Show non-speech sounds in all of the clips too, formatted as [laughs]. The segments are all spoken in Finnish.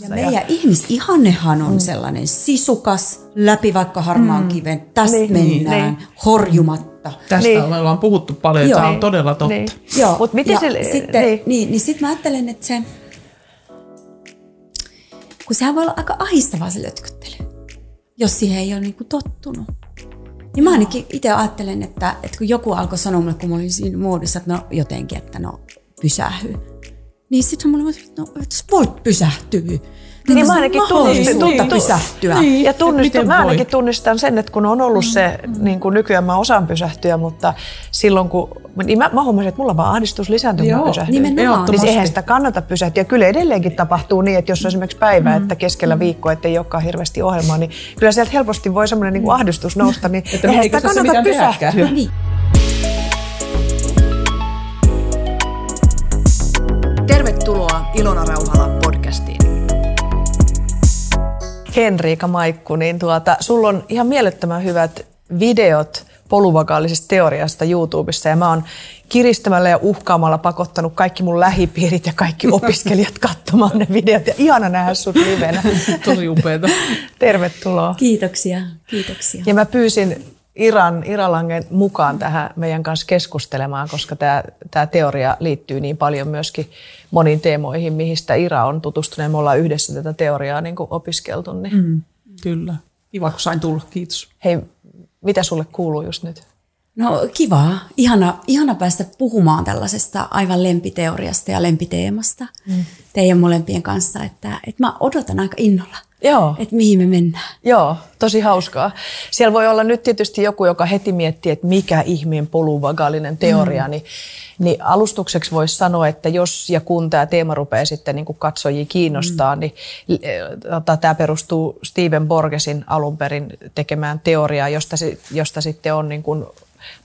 Ja meidän ihmisihannehan on mm. sellainen sisukas, läpi vaikka harmaan mm. kiven, tästä niin, mennään, niin. horjumatta. Tästä niin. ollaan puhuttu paljon, Joo. tämä on todella totta. Niin. Joo, Mut miten ja se, sitten, niin. Niin, niin sitten mä ajattelen, että se, kun sehän voi olla aika ahistavaa se lötkyttely, jos siihen ei ole niinku tottunut. Niin mä ainakin itse ajattelen, että, että kun joku alkoi sanoa mulle, kun mä olin siinä muodossa, että no jotenkin, että no pysähy. Niin sitten mulle että no, että voit pysähtyä. Niin, niin mä ainakin tunnistin, niin, pysähtyä. Niin, ja tunnistin, mä ainakin tunnistan sen, että kun on ollut se, niin kuin nykyään mä osaan pysähtyä, mutta silloin kun, niin mä, mä huomasin, että mulla vaan ahdistus lisääntyy, kun mä pysähdyn. Niin eihän sitä kannata pysähtyä. Kyllä edelleenkin tapahtuu niin, että jos on esimerkiksi päivä, mm. että keskellä viikkoa, että ei olekaan hirveästi ohjelmaa, niin kyllä sieltä helposti voi semmoinen niin ahdistus nousta, niin eihän sitä kannata pysähtyä. Niin. Tervetuloa Ilona Rauhala podcastiin. Henriika Maikku, niin tuota, sulla on ihan mielettömän hyvät videot poluvakaalisesta teoriasta YouTubessa ja mä oon kiristämällä ja uhkaamalla pakottanut kaikki mun lähipiirit ja kaikki [laughs] opiskelijat katsomaan ne videot ja ihana nähdä sut livenä. Tosi upeeta. Tervetuloa. Kiitoksia, kiitoksia. Ja mä pyysin Iran, Iralangen mukaan tähän meidän kanssa keskustelemaan, koska tämä, tämä teoria liittyy niin paljon myöskin moniin teemoihin, mihin sitä Ira on tutustunut. Me ollaan yhdessä tätä teoriaa niin kuin opiskeltu. Niin. Mm, kyllä. Kiva, kun sain tulla. Kiitos. Hei, mitä sulle kuuluu just nyt? No kivaa. Ihana, ihana päästä puhumaan tällaisesta aivan lempiteoriasta ja lempiteemasta mm. teidän molempien kanssa. Että, että mä odotan aika innolla. Joo. että mihin me mennään. Joo, tosi hauskaa. Siellä voi olla nyt tietysti joku, joka heti miettii, että mikä ihmeen poluvagaalinen teoria, mm. niin, niin alustukseksi voisi sanoa, että jos ja kun tämä teema rupeaa sitten niin katsojia kiinnostaa, mm. niin tota, tämä perustuu Steven Borgesin alun perin tekemään teoriaan, josta, josta sitten on niin kuin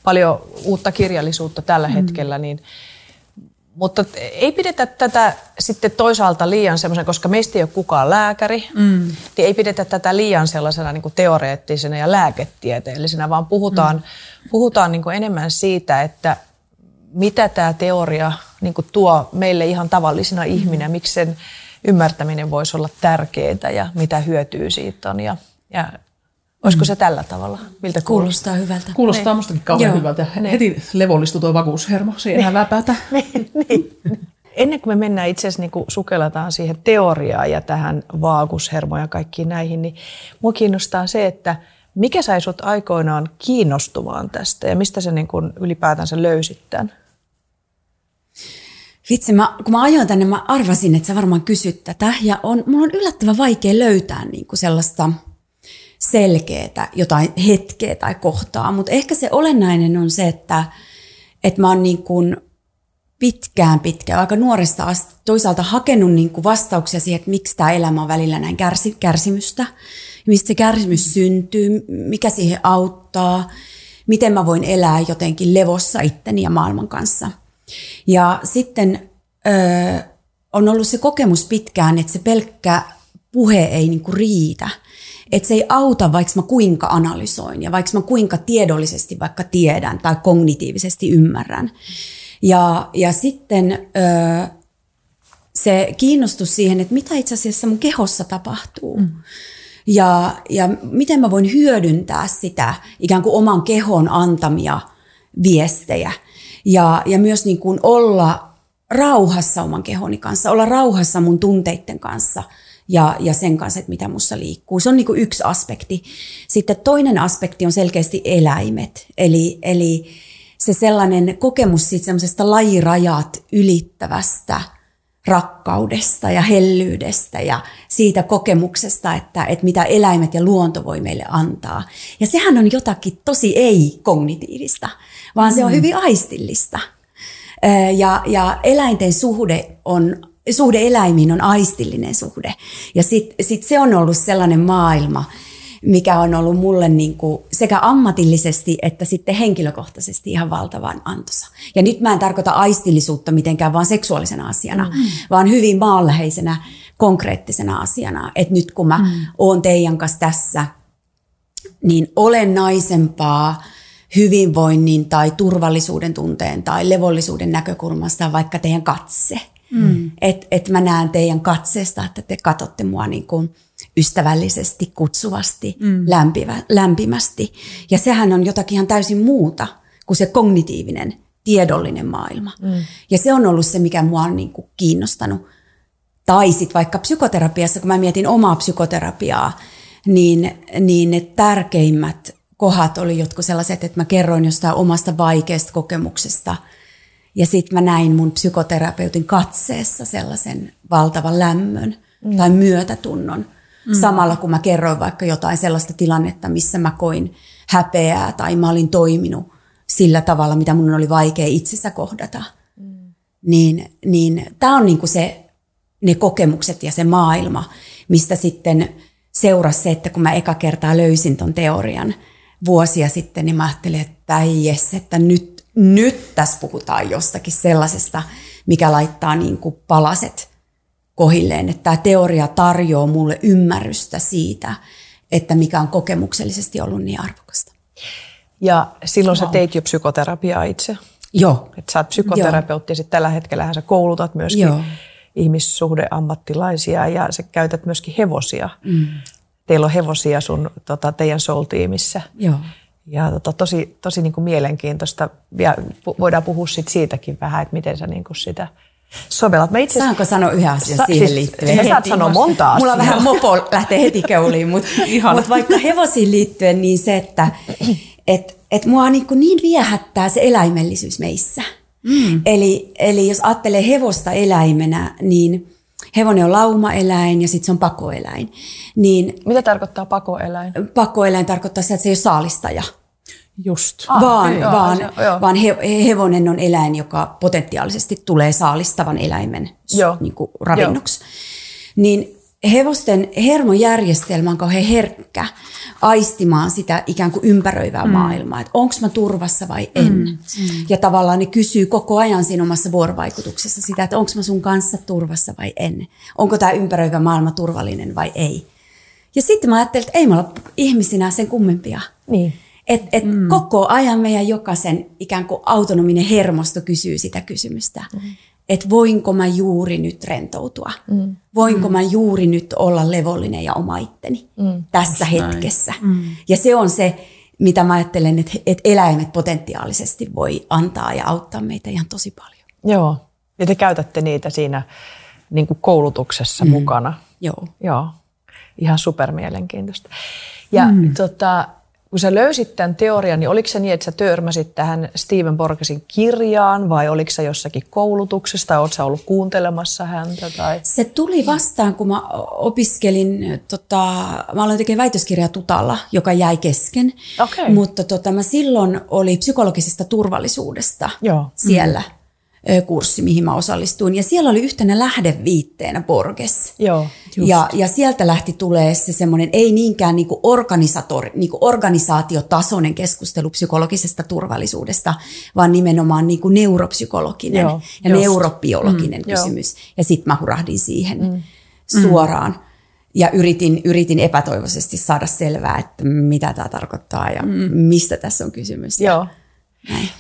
paljon uutta kirjallisuutta tällä mm. hetkellä, niin mutta ei pidetä tätä sitten toisaalta liian semmoisen, koska meistä ei ole kukaan lääkäri, mm. niin ei pidetä tätä liian sellaisena niin teoreettisena ja lääketieteellisenä, vaan puhutaan, mm. puhutaan niin enemmän siitä, että mitä tämä teoria niin tuo meille ihan tavallisina mm. ihminä, miksi sen ymmärtäminen voisi olla tärkeää ja mitä hyötyä siitä on. Ja, ja Olisiko se tällä tavalla? Miltä kuulostaa hyvältä? Kuulostaa niin. mustakin kauhean Joo. hyvältä. Niin. Heti levollistui tuo vakuushermo, se ei enää väpätä. [laughs] niin. niin. Ennen kuin me mennään itse asiassa niin sukellataan siihen teoriaan ja tähän vaagushermoon ja kaikkiin näihin, niin mua kiinnostaa se, että mikä sai sut aikoinaan kiinnostumaan tästä ja mistä sä niin kuin ylipäätänsä löysit tämän? Vitsi, mä, kun mä ajoin tänne, mä arvasin, että sä varmaan kysyt tätä. Ja on, mulla on yllättävän vaikea löytää niin kuin sellaista – selkeää jotain hetkeä tai kohtaa, mutta ehkä se olennainen on se, että, että mä oon niin kuin pitkään pitkään, aika nuoresta asti toisaalta hakenut niin kuin vastauksia siihen, että miksi tämä elämä on välillä näin kärsi, kärsimystä, mistä se kärsimys syntyy, mikä siihen auttaa, miten mä voin elää jotenkin levossa itteni ja maailman kanssa. Ja sitten ö, on ollut se kokemus pitkään, että se pelkkä puhe ei niin kuin riitä – että se ei auta, vaikka mä kuinka analysoin ja vaikka mä kuinka tiedollisesti vaikka tiedän tai kognitiivisesti ymmärrän. Ja, ja sitten ö, se kiinnostus siihen, että mitä itse asiassa mun kehossa tapahtuu. Mm. Ja, ja miten mä voin hyödyntää sitä ikään kuin oman kehon antamia viestejä. Ja, ja myös niin kuin olla rauhassa oman kehoni kanssa, olla rauhassa mun tunteiden kanssa – ja, ja sen kanssa, että mitä mussa liikkuu. Se on niin kuin yksi aspekti. Sitten toinen aspekti on selkeästi eläimet. Eli, eli se sellainen kokemus siitä semmoisesta lajirajat ylittävästä rakkaudesta ja hellyydestä ja siitä kokemuksesta, että, että mitä eläimet ja luonto voi meille antaa. Ja sehän on jotakin tosi ei-kognitiivista, vaan se on mm. hyvin aistillista. Ja, ja eläinten suhde on suhde eläimiin on aistillinen suhde. Ja sitten sit se on ollut sellainen maailma, mikä on ollut mulle niin kuin sekä ammatillisesti että sitten henkilökohtaisesti ihan valtavan antosa. Ja nyt mä en tarkoita aistillisuutta mitenkään vaan seksuaalisena asiana, mm. vaan hyvin maanläheisenä, konkreettisena asiana. Että nyt kun mä mm. oon teidän kanssa tässä, niin olennaisempaa hyvinvoinnin tai turvallisuuden tunteen tai levollisuuden näkökulmasta vaikka teidän katse – Mm. Että et mä näen teidän katseesta, että te katsotte mua niin kuin ystävällisesti, kutsuvasti, mm. lämpivä, lämpimästi. Ja sehän on jotakin ihan täysin muuta kuin se kognitiivinen, tiedollinen maailma. Mm. Ja se on ollut se, mikä mua on niin kuin kiinnostanut. Tai sitten vaikka psykoterapiassa, kun mä mietin omaa psykoterapiaa, niin, niin ne tärkeimmät kohdat oli jotkut sellaiset, että mä kerroin jostain omasta vaikeasta kokemuksesta. Ja sitten mä näin mun psykoterapeutin katseessa sellaisen valtavan lämmön mm. tai myötätunnon. Mm. Samalla kun mä kerroin vaikka jotain sellaista tilannetta, missä mä koin häpeää tai mä olin toiminut sillä tavalla, mitä mun oli vaikea itsessä kohdata. Mm. Niin, niin tämä on niinku se, ne kokemukset ja se maailma, mistä sitten seurasi se, että kun mä eka kertaa löysin ton teorian vuosia sitten, niin mä ajattelin, että jes, että nyt, nyt tässä puhutaan jostakin sellaisesta, mikä laittaa niin kuin palaset kohilleen. Että tämä teoria tarjoaa mulle ymmärrystä siitä, että mikä on kokemuksellisesti ollut niin arvokasta. Ja silloin wow. sä teit jo psykoterapiaa itse. Joo. Että sä oot psykoterapeutti ja sitten tällä hetkellä sä koulutat myöskin Joo. ihmissuhdeammattilaisia ja sä käytät myöskin hevosia. Mm. Teillä on hevosia sun, tota, teidän soul-tiimissä. Joo. Ja tota, tosi, tosi niin kuin mielenkiintoista. Ja voidaan puhua sit siitäkin vähän, että miten sä niin kuin sitä sovellat. Mä itse... Saanko sanoa yhden asian Sa- siihen siis, liittyen? Sä saat sanoa monta asiaa. Mulla vähän mopo lähtee heti keuliin, mutta [laughs] mut vaikka hevosiin liittyen, niin se, että et, et mua niin, niin viehättää se eläimellisyys meissä. Mm. Eli, eli jos ajattelee hevosta eläimenä, niin hevonen on laumaeläin ja sitten se on pakoeläin. Niin, Mitä tarkoittaa pakoeläin? Pakoeläin tarkoittaa sitä, että se ei ole saalistaja. Just. Ah, vaan okay, vaan, joo, vaan he, hevonen on eläin, joka potentiaalisesti tulee saalistavan eläimen joo. Niin kuin ravinnoksi. Joo. Niin hevosten hermojärjestelmä on kauhean herkkä aistimaan sitä ikään kuin ympäröivää mm. maailmaa, että onko mä turvassa vai en. Mm. Mm. Ja tavallaan ne kysyy koko ajan siinä omassa vuorovaikutuksessa sitä, että onko mä sun kanssa turvassa vai en. Onko tämä ympäröivä maailma turvallinen vai ei. Ja sitten mä ajattelin, että ei me olla ihmisinä sen kummempia. Niin. Et, et mm. Koko ajan meidän jokaisen ikään kuin autonominen hermosto kysyy sitä kysymystä. Mm että voinko mä juuri nyt rentoutua. Mm. Voinko mm. mä juuri nyt olla levollinen ja oma itteni mm. tässä Just hetkessä. Mm. Ja se on se, mitä mä ajattelen, että, että eläimet potentiaalisesti voi antaa ja auttaa meitä ihan tosi paljon. Joo, ja te käytätte niitä siinä niin kuin koulutuksessa mm. mukana. Joo. Joo, ihan supermielenkiintoista. Ja mm. tota, kun sä löysit tämän teorian, niin oliko se niin, että sä törmäsit tähän Steven Borgesin kirjaan vai oliko se jossakin koulutuksesta tai oletko ollut kuuntelemassa häntä? Tai? Se tuli vastaan, kun mä opiskelin, tota, mä aloin tekemään väitöskirjaa Tutalla, joka jäi kesken, okay. mutta tota, mä silloin oli psykologisesta turvallisuudesta Joo. siellä. Mm kurssi, mihin mä osallistuin. Ja siellä oli yhtenä lähdeviitteenä Borges. Joo, ja, ja sieltä lähti tulee se semmoinen, ei niinkään niinku organisator, niinku organisaatiotasoinen keskustelu psykologisesta turvallisuudesta, vaan nimenomaan niinku neuropsykologinen Joo, ja just. neurobiologinen mm, kysymys. Jo. Ja sitten mä hurahdin siihen mm. suoraan. Mm. Ja yritin, yritin epätoivoisesti saada selvää, että mitä tämä tarkoittaa ja mm. mistä tässä on kysymys. Joo.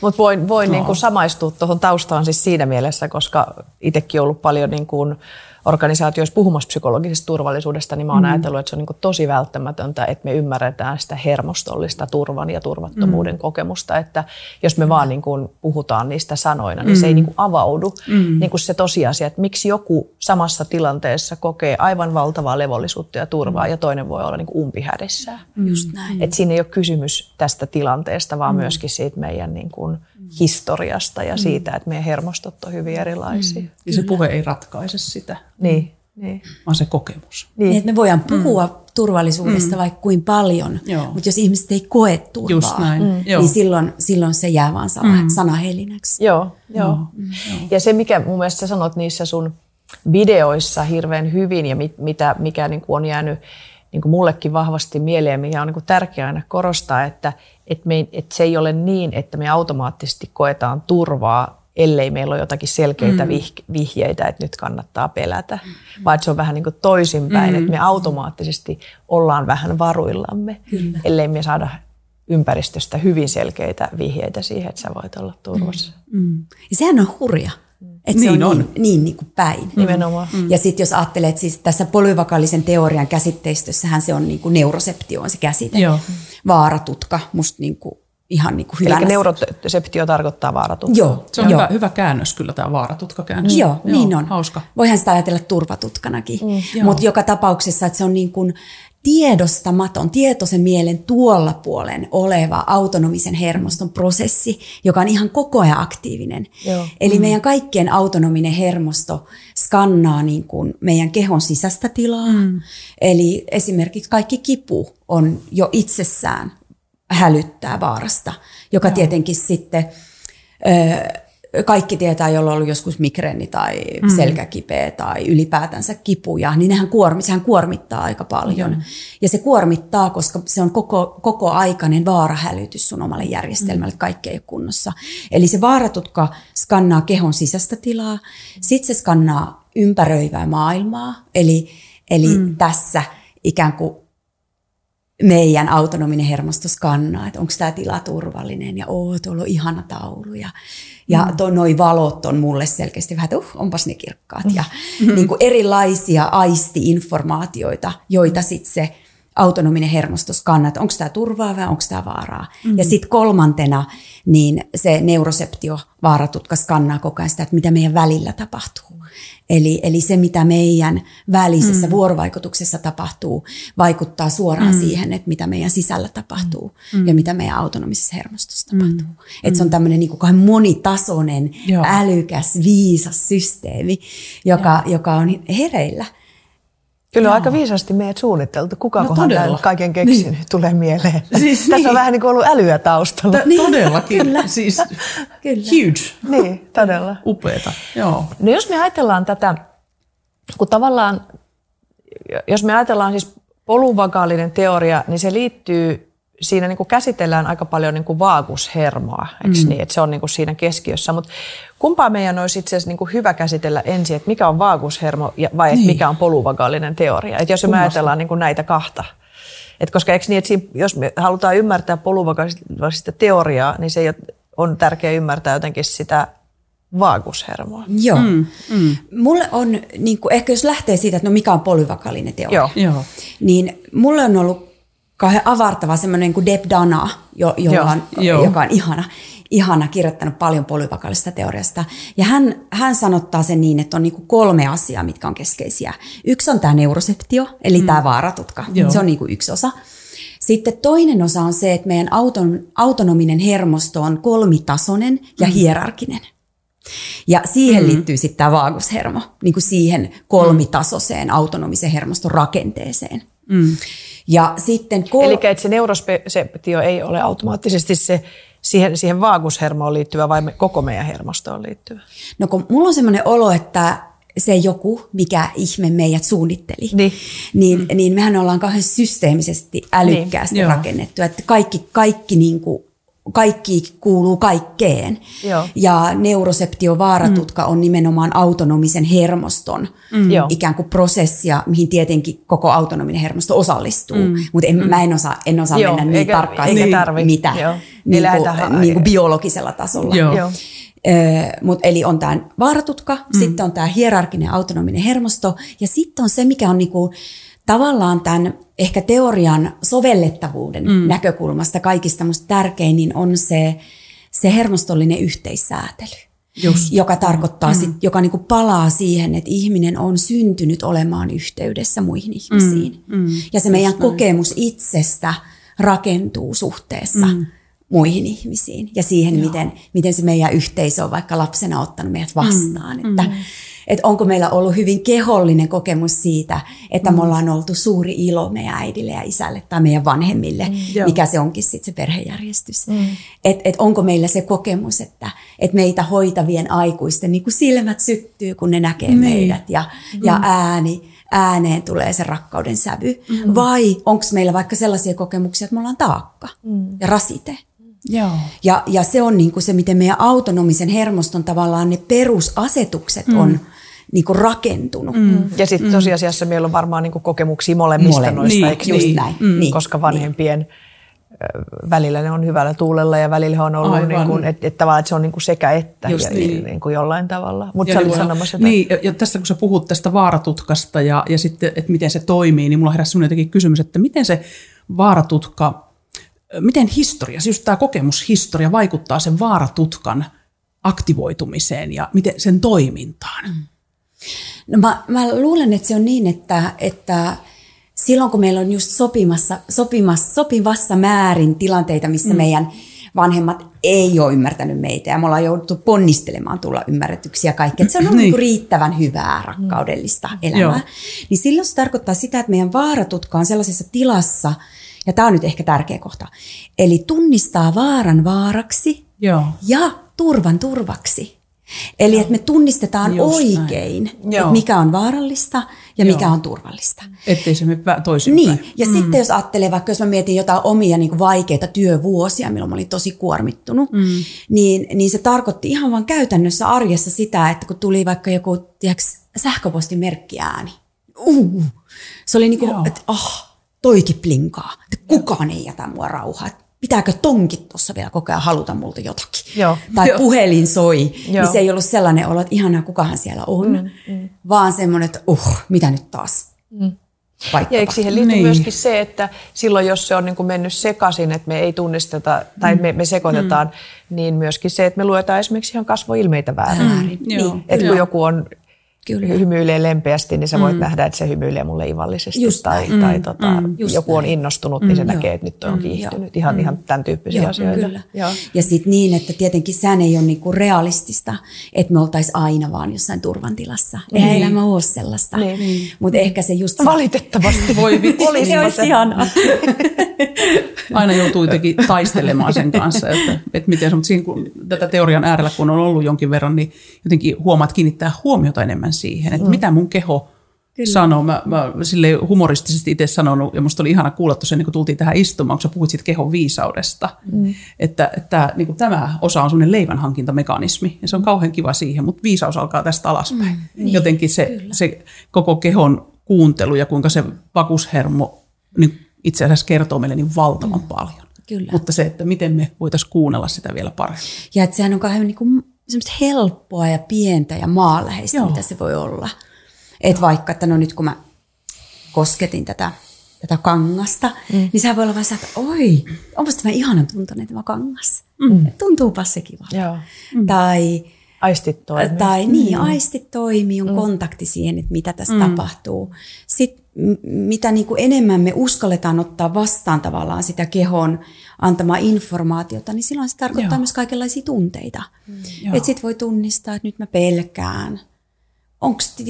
Mutta voin, voin no. niin kuin samaistua tuohon taustaan siis siinä mielessä, koska itsekin ollut paljon niin kuin organisaatioissa puhumassa psykologisesta turvallisuudesta, niin mä oon mm. ajatellut, että se on niin tosi välttämätöntä, että me ymmärretään sitä hermostollista turvan ja turvattomuuden mm. kokemusta, että jos me vaan niin kuin puhutaan niistä sanoina, niin mm. se ei mm. niin kuin avaudu mm. niin kuin se tosiasia, että miksi joku samassa tilanteessa kokee aivan valtavaa levollisuutta ja turvaa mm. ja toinen voi olla niin kuin umpihädissään. Mm. Just näin. Et siinä ei ole kysymys tästä tilanteesta, vaan mm. myöskin siitä meidän niin kuin historiasta ja siitä, että meidän hermostot on hyvin erilaisia. Mm. Ja se puhe ei ratkaise sitä. Niin. Niin. vaan se kokemus. Niin. niin että me voidaan puhua mm. turvallisuudesta mm. vaikka kuin paljon, Joo. mutta jos ihmiset ei koe turvaa, Just näin. Mm. niin silloin, silloin se jää vaan sana, mm. sanahelinäksi. Joo, joo. Mm. Mm. Ja se, mikä mun mielestä sä sanot niissä sun videoissa hirveän hyvin ja mit, mitä, mikä niin kuin on jäänyt niin kuin mullekin vahvasti mieleen, mikä on niin kuin tärkeää aina korostaa, että, että, me, että se ei ole niin, että me automaattisesti koetaan turvaa ellei meillä ole jotakin selkeitä mm. vihjeitä, että nyt kannattaa pelätä. Mm. Vaan se on vähän niin kuin toisinpäin, mm. että me automaattisesti ollaan vähän varuillamme, Kyllä. ellei me saada ympäristöstä hyvin selkeitä vihjeitä siihen, että sä voit olla turvassa. Mm. Mm. Ja sehän on hurja. Mm. Että se Niin on, on. niin, niin, niin kuin päin. Nimenomaan. Mm. Ja sitten jos ajattelee, että siis tässä polyvakaalisen teorian käsitteistössähän se on niin kuin neuroseptio on se käsite. Joo. Vaaratutka, musta niin kuin, ihan niin kuin Eli hyvänä. neuroseptio tarkoittaa vaaratutkaa. Joo, Se on joo. hyvä, hyvä käännös kyllä tämä vaaratutkakäännös. Joo, niin on. Hauska. Voihan sitä ajatella turvatutkanakin. Mm, joo. Mutta joka tapauksessa, että se on niin kuin tiedostamaton, tietoisen mielen tuolla puolen oleva autonomisen hermoston prosessi, joka on ihan koko ajan aktiivinen. Joo. Eli mm. meidän kaikkien autonominen hermosto skannaa niin kuin meidän kehon sisäistä tilaa. Mm. Eli esimerkiksi kaikki kipu on jo itsessään hälyttää vaarasta, joka Joo. tietenkin sitten ö, kaikki tietää, jolla on ollut joskus migreeni tai mm. selkäkipeä tai ylipäätänsä kipuja, niin nehän kuormi, sehän kuormittaa aika paljon. Mm. Ja se kuormittaa, koska se on koko, koko aikainen vaarahälytys sun omalle järjestelmälle, mm. kaikki ei ole kunnossa. Eli se vaaratutka skannaa kehon sisäistä tilaa, sitten se skannaa ympäröivää maailmaa, eli, eli mm. tässä ikään kuin meidän autonominen hermosto skannaa, että onko tämä tila turvallinen ja oo, tuolla on ihana taulu ja, ja mm. to, noi valot on mulle selkeästi vähän, että uh, onpas ne kirkkaat ja mm. niin kuin erilaisia aisti-informaatioita, joita sitten se autonominen hermosto skannaa, että onko tämä turvaa vai onko tämä vaaraa. Mm. Ja sitten kolmantena niin se neuroseptio vaaratutka skannaa koko ajan sitä, että mitä meidän välillä tapahtuu. Eli, eli se, mitä meidän välisessä mm. vuorovaikutuksessa tapahtuu, vaikuttaa suoraan mm. siihen, että mitä meidän sisällä tapahtuu mm. ja mitä meidän autonomisessa hermostossa mm. tapahtuu. Että se on tämmöinen niin kuin monitasoinen, Joo. älykäs, viisas systeemi, joka, joka on hereillä. Kyllä on aika viisasti meidät suunniteltu. Kuka No kohan tämän kaiken keksinyt, niin. tulee mieleen. [laughs] Siis Tässä niin. on vähän niin kuin ollut älyä taustalla. T- todellakin. Siis [laughs] Kyllä. huge. niin, todella. Upeeta. Joo. No jos me ajatellaan tätä, kun tavallaan, jos me ajatellaan siis poluvagaalinen teoria, niin se liittyy, siinä niin kuin käsitellään aika paljon niin kuin vaagushermoa, eikö mm. niin, että se on niin kuin siinä keskiössä, mutta kumpaa meidän olisi itse asiassa niin kuin hyvä käsitellä ensin, että mikä on vaagushermo ja, vai niin. Mikä on poluvagaalinen teoria, että jos me ajatellaan niin kuin näitä kahta. Et koska eikö niin, että siinä, jos me halutaan ymmärtää poluvagaalista teoriaa, niin se ei ole- on tärkeää ymmärtää jotenkin sitä vaagushermoa. Joo. Mm, mm. Mulle on, niin kuin, ehkä jos lähtee siitä, että no mikä on polyvakaalinen teoria. Joo. niin mulle on ollut kauhean avartava semmoinen kuin Deb Dana, jo, jolla on, joo. joka on ihana, ihana kirjoittanut paljon polyvakaalista teoriasta. Ja hän, hän sanottaa sen niin, että on niin kuin kolme asiaa, mitkä on keskeisiä. Yksi on tämä neuroseptio, eli mm. tämä vaaratutka. Joo. Se on niin kuin yksi osa. Sitten toinen osa on se, että meidän auton, autonominen hermosto on kolmitasoinen ja hierarkinen. Ja siihen mm. liittyy sitten tämä vaagushermo, niin kuin siihen kolmitasoiseen autonomisen hermoston rakenteeseen. Mm. Ja sitten kol- Eli että se neuroseptio ei ole automaattisesti se siihen, siihen vaagushermoon liittyvä vai me, koko meidän hermostoon liittyvä? no kun mulla on semmoinen olo, että se joku, mikä ihme meidät suunnitteli, Niin. niin, niin mehän ollaan kauhean systeemisesti älykkäästi Niin, joo. rakennettu, että kaikki, kaikki, niin kuin, kaikki kuuluu kaikkeen. Joo. Ja neuroseptiovaaratutka mm. on nimenomaan autonomisen hermoston mm. Ikään kuin prosessia, mihin tietenkin koko autonominen hermosto osallistuu. Mm. Mutta en, mm. mä en osaa, en osaa Joo, mennä niin eikä- tarkkaan, eikä siihen, tarvi. mitä Joo. Niin kuin, niin kuin biologisella tasolla. Joo. Joo. Mut eli on tämä vaaratutka, mm. sitten on tämä hierarkinen autonominen hermosto ja sitten on se, mikä on niinku, tavallaan tämän ehkä teorian sovellettavuuden mm. näkökulmasta kaikista musta tärkein, niin on se, se hermostollinen yhteissäätely. Just. Joka tarkoittaa, mm. sit, joka niinku palaa siihen, että ihminen on syntynyt olemaan yhteydessä muihin ihmisiin. Mm. Mm. Ja se meidän kokemus itsestä rakentuu suhteessa mm. muihin ihmisiin ja siihen, miten, miten se meidän yhteisö on vaikka lapsena ottanut meidät vastaan. Mm. Että, että onko meillä ollut hyvin kehollinen kokemus siitä, että me ollaan oltu suuri ilo meidän äidille ja isälle tai meidän vanhemmille, Joo. mikä se onkin sitten se perhejärjestys. Mm. Että et onko meillä se kokemus, että et meitä hoitavien aikuisten niin kuin silmät syttyy, kun ne näkee Niin. meidät ja, ja ääni, ääneen tulee se rakkauden sävy. Mm. Vai onko meillä vaikka sellaisia kokemuksia, että me ollaan taakka mm. ja rasite. Joo. Ja, ja se on niin kuin se, miten meidän autonomisen hermoston tavallaan ne perusasetukset mm. on niin kuin rakentunut. Mm. Ja sitten tosiasiassa meillä on varmaan niinku kokemuksia molemmista Molemmista. noista, Niin, eikö just niin? näin. Mm. Niin, Koska vanhempien välillä ne on hyvällä tuulella ja välillä on ollut, Aivan. niin kuin, että, että, tavallaan, että se on niin kuin sekä että Just ja, niin. niin kuin jollain tavalla. Mutta Ja sä olit niin, sanomassa jotain. Niin, ja, tässä kun sä puhut tästä vaaratutkasta ja, ja sitten, että miten se toimii, niin mulla heräsi sellainen jotenkin kysymys, että miten se vaaratutka, miten historia, siis just tämä kokemushistoria vaikuttaa sen vaaratutkan aktivoitumiseen ja miten sen toimintaan. No mä, mä luulen, että se on niin, että, että silloin kun meillä on just sopimassa, sopimassa, sopivassa määrin tilanteita, missä mm. meidän vanhemmat ei ole ymmärtänyt meitä ja me ollaan jouduttu ponnistelemaan tulla ymmärretyksiä kaikkea. Että se on ollut Niin. niin. riittävän hyvää rakkaudellista elämää. Joo. Niin silloin se tarkoittaa sitä, että meidän vaaratutka on sellaisessa tilassa, ja tämä on nyt ehkä tärkeä kohta, eli tunnistaa vaaran vaaraksi Joo. ja turvan turvaksi. Eli että me tunnistetaan Just oikein, että mikä on vaarallista ja Joo. mikä on turvallista. Ettei se mene toisinpäin. Niin, ja mm. sitten jos ajattelee, vaikka jos mä mietin jotain omia niin kuin vaikeita työvuosia, milloin mä olin tosi kuormittunut, mm. niin, niin se tarkoitti ihan vaan käytännössä arjessa sitä, että kun tuli vaikka joku tiiäks, sähköpostimerkkiääni, uh, se oli niin kuin, Joo. että oh, toikin plinkaa, että kukaan ei jätä mua rauhaa, pitääkö tonkin tuossa vielä koko ajan haluta multa jotakin. Joo. Tai Joo. puhelin soi, Joo. niin se ei ollut sellainen olo, että ihanaa kukahan siellä on, mm, mm. vaan semmoinen, että uh, mitä nyt taas. Mm. Ja eikö siihen liittyy Niin. niin. myöskin se, että silloin jos se on niin kuin mennyt sekaisin, että me ei tunnisteta tai me, me sekoitetaan, mm. niin myöskin se, että me luetaan esimerkiksi ihan kasvoilmeitä väärin. Mm. Niin. Että kun joku on Kyllä. hymyilee lempeästi, niin sä voit mm. nähdä, että se hymyilee mulle ivallisesti. Just tai näin. tai tota, Just joku on innostunut, niin se Mm. näkee, että nyt on Mm. kiihtynyt. Joo. Ihan, ihan tämän tyyppisiä Joo, asioita. Kyllä. Joo. Ja sitten niin, että tietenkin sehän ei ole niinku realistista, että me oltaisiin aina vaan jossain turvantilassa. Eihän Niin. elämä ole sellaista. Niin. Niin. Mutta ehkä se just... Valitettavasti. Voi vitsi. Olispa se olisi ihanaa. [laughs] [laughs] aina joutuu jotenkin taistelemaan sen kanssa, että, että miten se, mutta siinä, kun tätä teorian äärellä kun on ollut jonkin verran, niin jotenkin huomaat kiinnittää huomiota enemmän siihen, että mm. mitä mun keho Kyllä. sanoo. Mä, mä sille humoristisesti itse sanonut, ja musta oli ihana kuulla tuossa, ennen kuin tultiin tähän istumaan, kun sä puhuit siitä kehon viisaudesta, mm. että, että niin kuin tämä osa on semmoinen leivänhankintamekanismi, ja se on kauhean kiva siihen, mutta viisaus alkaa tästä alaspäin. Mm, niin, jotenkin se, se koko kehon kuuntelu ja kuinka se vakushermo niin itse asiassa kertoo meille niin valtavan mm. paljon. Kyllä. Mutta se, että miten me voitaisiin kuunnella sitä vielä paremmin. Ja että sehän on kauhean niinku semmoista helppoa ja pientä ja maanläheistä, Joo. mitä se voi olla. Että vaikka, että no nyt kun mä kosketin tätä, tätä kangasta, mm. niin sehän voi olla vaan se, että oi, onpas tämä ihanan tuntunen tämä kangas. Mm. Tuntuupas se kiva. Joo. Tai, Aistit toimii. tai niin, aistit toimii, on kontakti siihen, että mitä tässä tapahtuu. Sitten mitä niin kuin enemmän me uskalletaan ottaa vastaan tavallaan sitä kehon antamaa informaatiota, niin silloin se tarkoittaa Joo. myös kaikenlaisia tunteita. Joo. Että sitten voi tunnistaa, että nyt mä pelkään.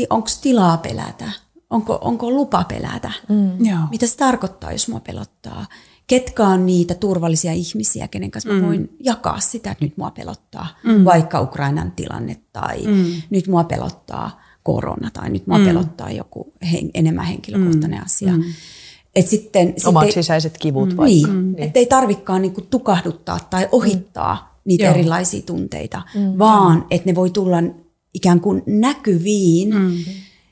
Onko tilaa pelätä? Onko, onko lupa pelätä? Mm. Joo. Mitä se tarkoittaa, jos mua pelottaa? Ketkä on niitä turvallisia ihmisiä, kenen kanssa mä voin jakaa sitä, että nyt mua pelottaa, mm. vaikka Ukrainan tilanne tai mm. nyt mua pelottaa korona tai nyt mua mm. pelottaa joku hen, enemmän henkilökohtainen mm. asia. Mm. Et sitten, Omat sitten, sisäiset kivut niin, vaikka. mm. että ei tarvikaan niinku tukahduttaa tai ohittaa mm. niitä Joo. erilaisia tunteita, mm. vaan että ne voi tulla ikään kuin näkyviin mm.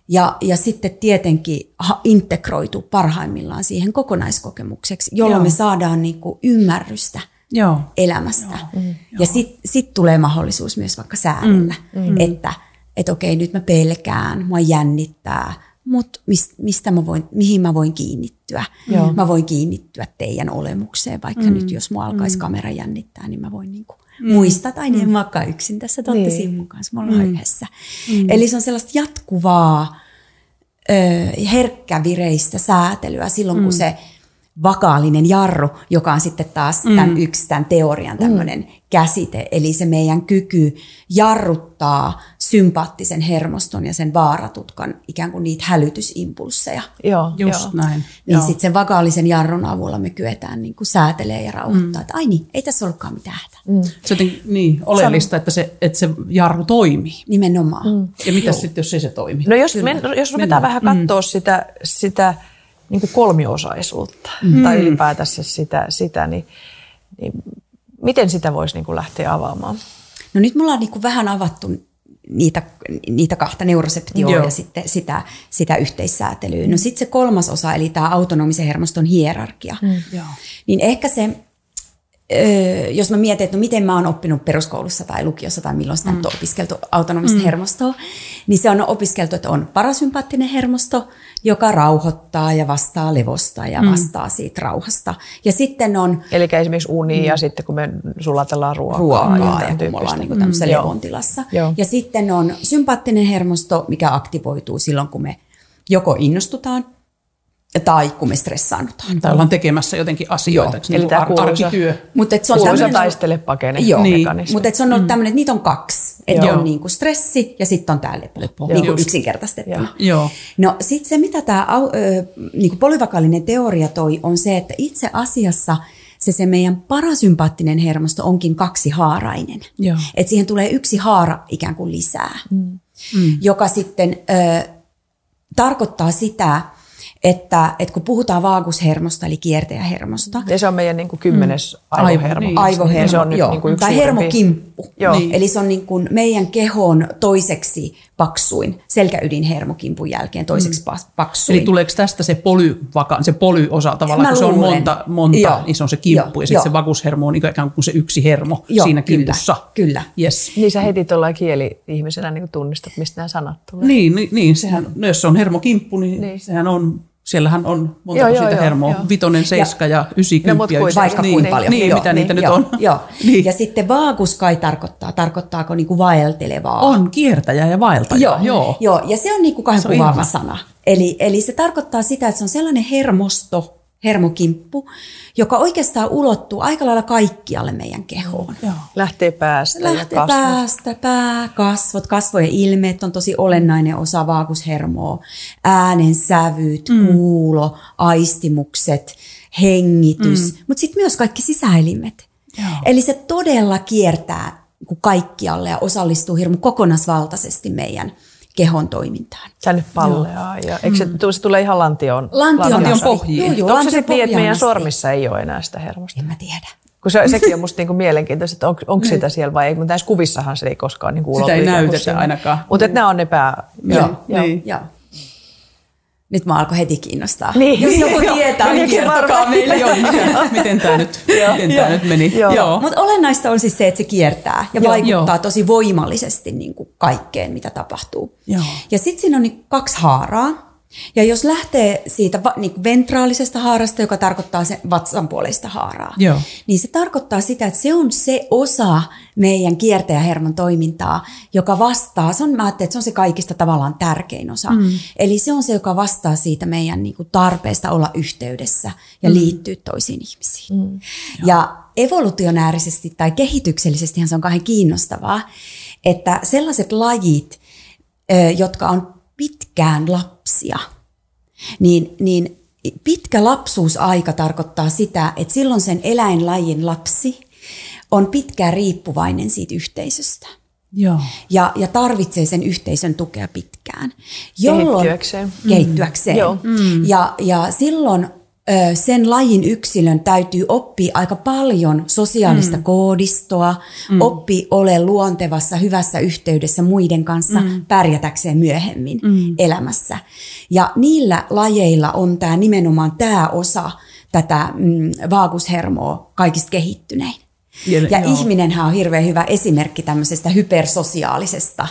ja, ja sitten tietenkin integroitu parhaimmillaan siihen kokonaiskokemukseksi, jolloin Joo. me saadaan niinku ymmärrystä Joo. elämästä. Mm. Ja sitten sit tulee mahdollisuus myös vaikka säädellä, mm. että et okei, nyt mä pelkään, mua jännittää, mutta mist, mistä mä voin, mihin mä voin kiinnittyä? Joo. Mä voin kiinnittyä teidän olemukseen, vaikka mm. nyt jos mua alkaisi mm. kamera jännittää, niin mä voin niinku mm. muistaa, tai en mm. vaikka yksin tässä totta Niin. niin. mun kanssa, me ollaan mm. yhdessä. Mm. Eli se on sellaista jatkuvaa, ö, herkkävireistä säätelyä silloin, mm. kun se vakaalinen jarru, joka on sitten taas tämän mm. yksi tämän teorian tämmöinen mm. käsite, eli se meidän kyky jarruttaa sympaattisen hermoston ja sen vaaratutkan ikään kuin niitä hälytysimpulsseja. Joo, Just joo. näin. Niin sitten sen vakaalisen jarrun avulla me kyetään niin kuin säätelee ja rauhoittaa, mm. että ai niin, ei tässä ollutkaan mitään hätää. Mm. Se on jotenkin niin oleellista, että se, että se jarru toimii. Nimenomaan. Mm. Ja mitä sitten, jos ei se toimi? No jos, men, jos ruvetaan vähän katsoa mm. sitä, sitä niin kuin kolmiosaisuutta mm. tai ylipäätänsä sitä, sitä niin, niin miten sitä voisi niin kuin lähteä avaamaan? No nyt me ollaan niin kuin vähän avattu niitä, niitä kahta neuroseptioa Joo. ja sitten sitä, sitä yhteissäätelyä. No sitten se kolmas osa, eli tämä autonomisen hermoston hierarkia, mm. Joo. niin ehkä se, öö, jos mä mietin, että no miten mä oon oppinut peruskoulussa tai lukiossa tai milloin sitä mm. on opiskeltu autonomista mm. hermostoa, niin se on opiskeltu, että on parasympaattinen hermosto, joka rauhoittaa ja vastaa levosta ja mm. vastaa siitä rauhasta. Ja sitten on Eli esimerkiksi uni mm. ja sitten kun me sulatellaan ruokaa. ruokaa tämän ja kun me ollaan niin tämmöisessä Mm, levon tilassa. Joo. Ja sitten on sympaattinen hermosto, mikä aktivoituu silloin, kun me joko innostutaan tai kun me stressaannutaan. Tai ollaan tekemässä jotenkin asioita. Eikö Eli niin ar- kuuluisa- arkityö. Mutta se on Kuuluisa tämmöinen, taistele pakene Joo, Niin. mekanismi. mutta se on ollut tämmöinen, että niitä on kaksi. Että Joo. on niin kuin stressi ja sitten on tämä lepo, Lepo, niin kuin yksinkertaistettuna. Joo. No sitten se, mitä tämä niin polyvakaalinen teoria toi, on se, että itse asiassa se, se meidän parasympaattinen hermosto onkin kaksihaarainen. Joo. Et siihen tulee yksi haara ikään kuin lisää, mm. joka sitten ö, tarkoittaa sitä, että, että kun puhutaan vaagushermosta, eli kiertäjähermosta, Ja se on meidän niin kuin kymmenes Aivo, aivohermo. niin. aivohermo, Se on nyt joo, niin kuin yksi tai suurempi- hermokimppu. Joo. Niin. Eli se on niin kuin meidän kehon toiseksi paksuin, selkäydinhermokimpun jälkeen toiseksi mm. paksuin. Eli tuleeko tästä se polyvaka, se polyosa tavallaan, Mä kun se on luulen. monta, monta Joo. niin se on se kimppu, Joo, ja sitten se vagushermo on ikään kuin se yksi hermo Joo, siinä kyllä, kimpussa. kyllä. Yes. Niin sä heti tuolla kieli-ihmisenä niin tunnistat, mistä nämä sanat tulee. Niin, niin, niin, sehän, no jos se on hermokimppu, niin, Niin. niin. sehän on, siellähän on monta Joo, joo, hermoa, joo. vitonen, seiska ja, No, ja kuitenkin. yksi. Vaikka niin, kuinka paljon. Niin, Joo, mitä niitä niin, nyt joo, on. Joo. [laughs] Niin. Ja sitten vaagus kai tarkoittaa, tarkoittaako niinku vaeltelevaa? On kiertäjä ja vaeltaja. Joo, joo. joo. ja se on niinku kahden kuvaava sana. Eli, eli se tarkoittaa sitä, että se on sellainen hermosto, hermokimppu, joka oikeastaan ulottuu aika lailla kaikkialle meidän kehoon. joo. Lähtee päästä ja Lähtee kasvot. päästä, pää, kasvot, kasvojen ilmeet on tosi olennainen osa vaagushermoa. Äänen sävyt, mm. kuulo, aistimukset, hengitys, mm. mutta sitten myös kaikki sisäelimet. Joo. Eli se todella kiertää niin kaikkialle ja osallistuu hirmu kokonaisvaltaisesti meidän kehon toimintaan. Tänne palleaa. Ja, eikö se, mm. se tulee ihan lantioon? Lantion, Lantion asti. pohjiin. Joo, joo, Onko se lantion sitten niin, että meidän sormissa ei ole enää sitä hermosta? En mä tiedä. Kun se, sekin on musta niinku mielenkiintoista, että on, onko sitä siellä vai ei, mutta näissä kuvissahan se ei koskaan niinku Sitä ei näytetä ainakaan. Mutta nämä on ne pää... Joo, joo. niin. Joo. Nyt mä alkoi heti kiinnostaa. Niin. Jos joku tietää, niin kertokaa varmaan. meille. Joo, miten, miten tämä nyt, miten tää nyt meni. Joo. Joo. Mutta olennaista on siis se, että se kiertää ja Joo. vaikuttaa Joo. tosi voimallisesti niin kuin kaikkeen, mitä tapahtuu. Joo. Ja sitten siinä on niin kaksi haaraa. Ja jos lähtee siitä niin ventraalisesta haarasta, joka tarkoittaa se vatsanpuoleista haaraa, Joo. niin se tarkoittaa sitä, että se on se osa meidän kiertäjähermon toimintaa, joka vastaa, se on, mä ajattelen, että se on se kaikista tavallaan tärkein osa. Mm. Eli se on se, joka vastaa siitä meidän niin kuin tarpeesta olla yhteydessä ja mm. liittyä toisiin ihmisiin. Mm. Ja evolutionäärisesti tai kehityksellisestihan se on kauhean kiinnostavaa, että sellaiset lajit, jotka on pitkään lapsia, niin, niin pitkä lapsuusaika tarkoittaa sitä, että silloin sen eläinlajin lapsi on pitkään riippuvainen siitä yhteisöstä Joo. ja, ja tarvitsee sen yhteisön tukea pitkään. Kehittyäkseen. Kehittyäkseen. Joo. Mm. Ja, ja silloin sen lajin yksilön täytyy oppia aika paljon sosiaalista mm. koodistoa, mm. oppia ole luontevassa, hyvässä yhteydessä muiden kanssa mm. pärjätäkseen myöhemmin mm. elämässä. Ja niillä lajeilla on tämä nimenomaan tämä osa tätä mm, vaagushermoa kaikista kehittynein. Ja- Ja ihminenhän on hirveän hyvä esimerkki tämmöisestä hypersosiaalisesta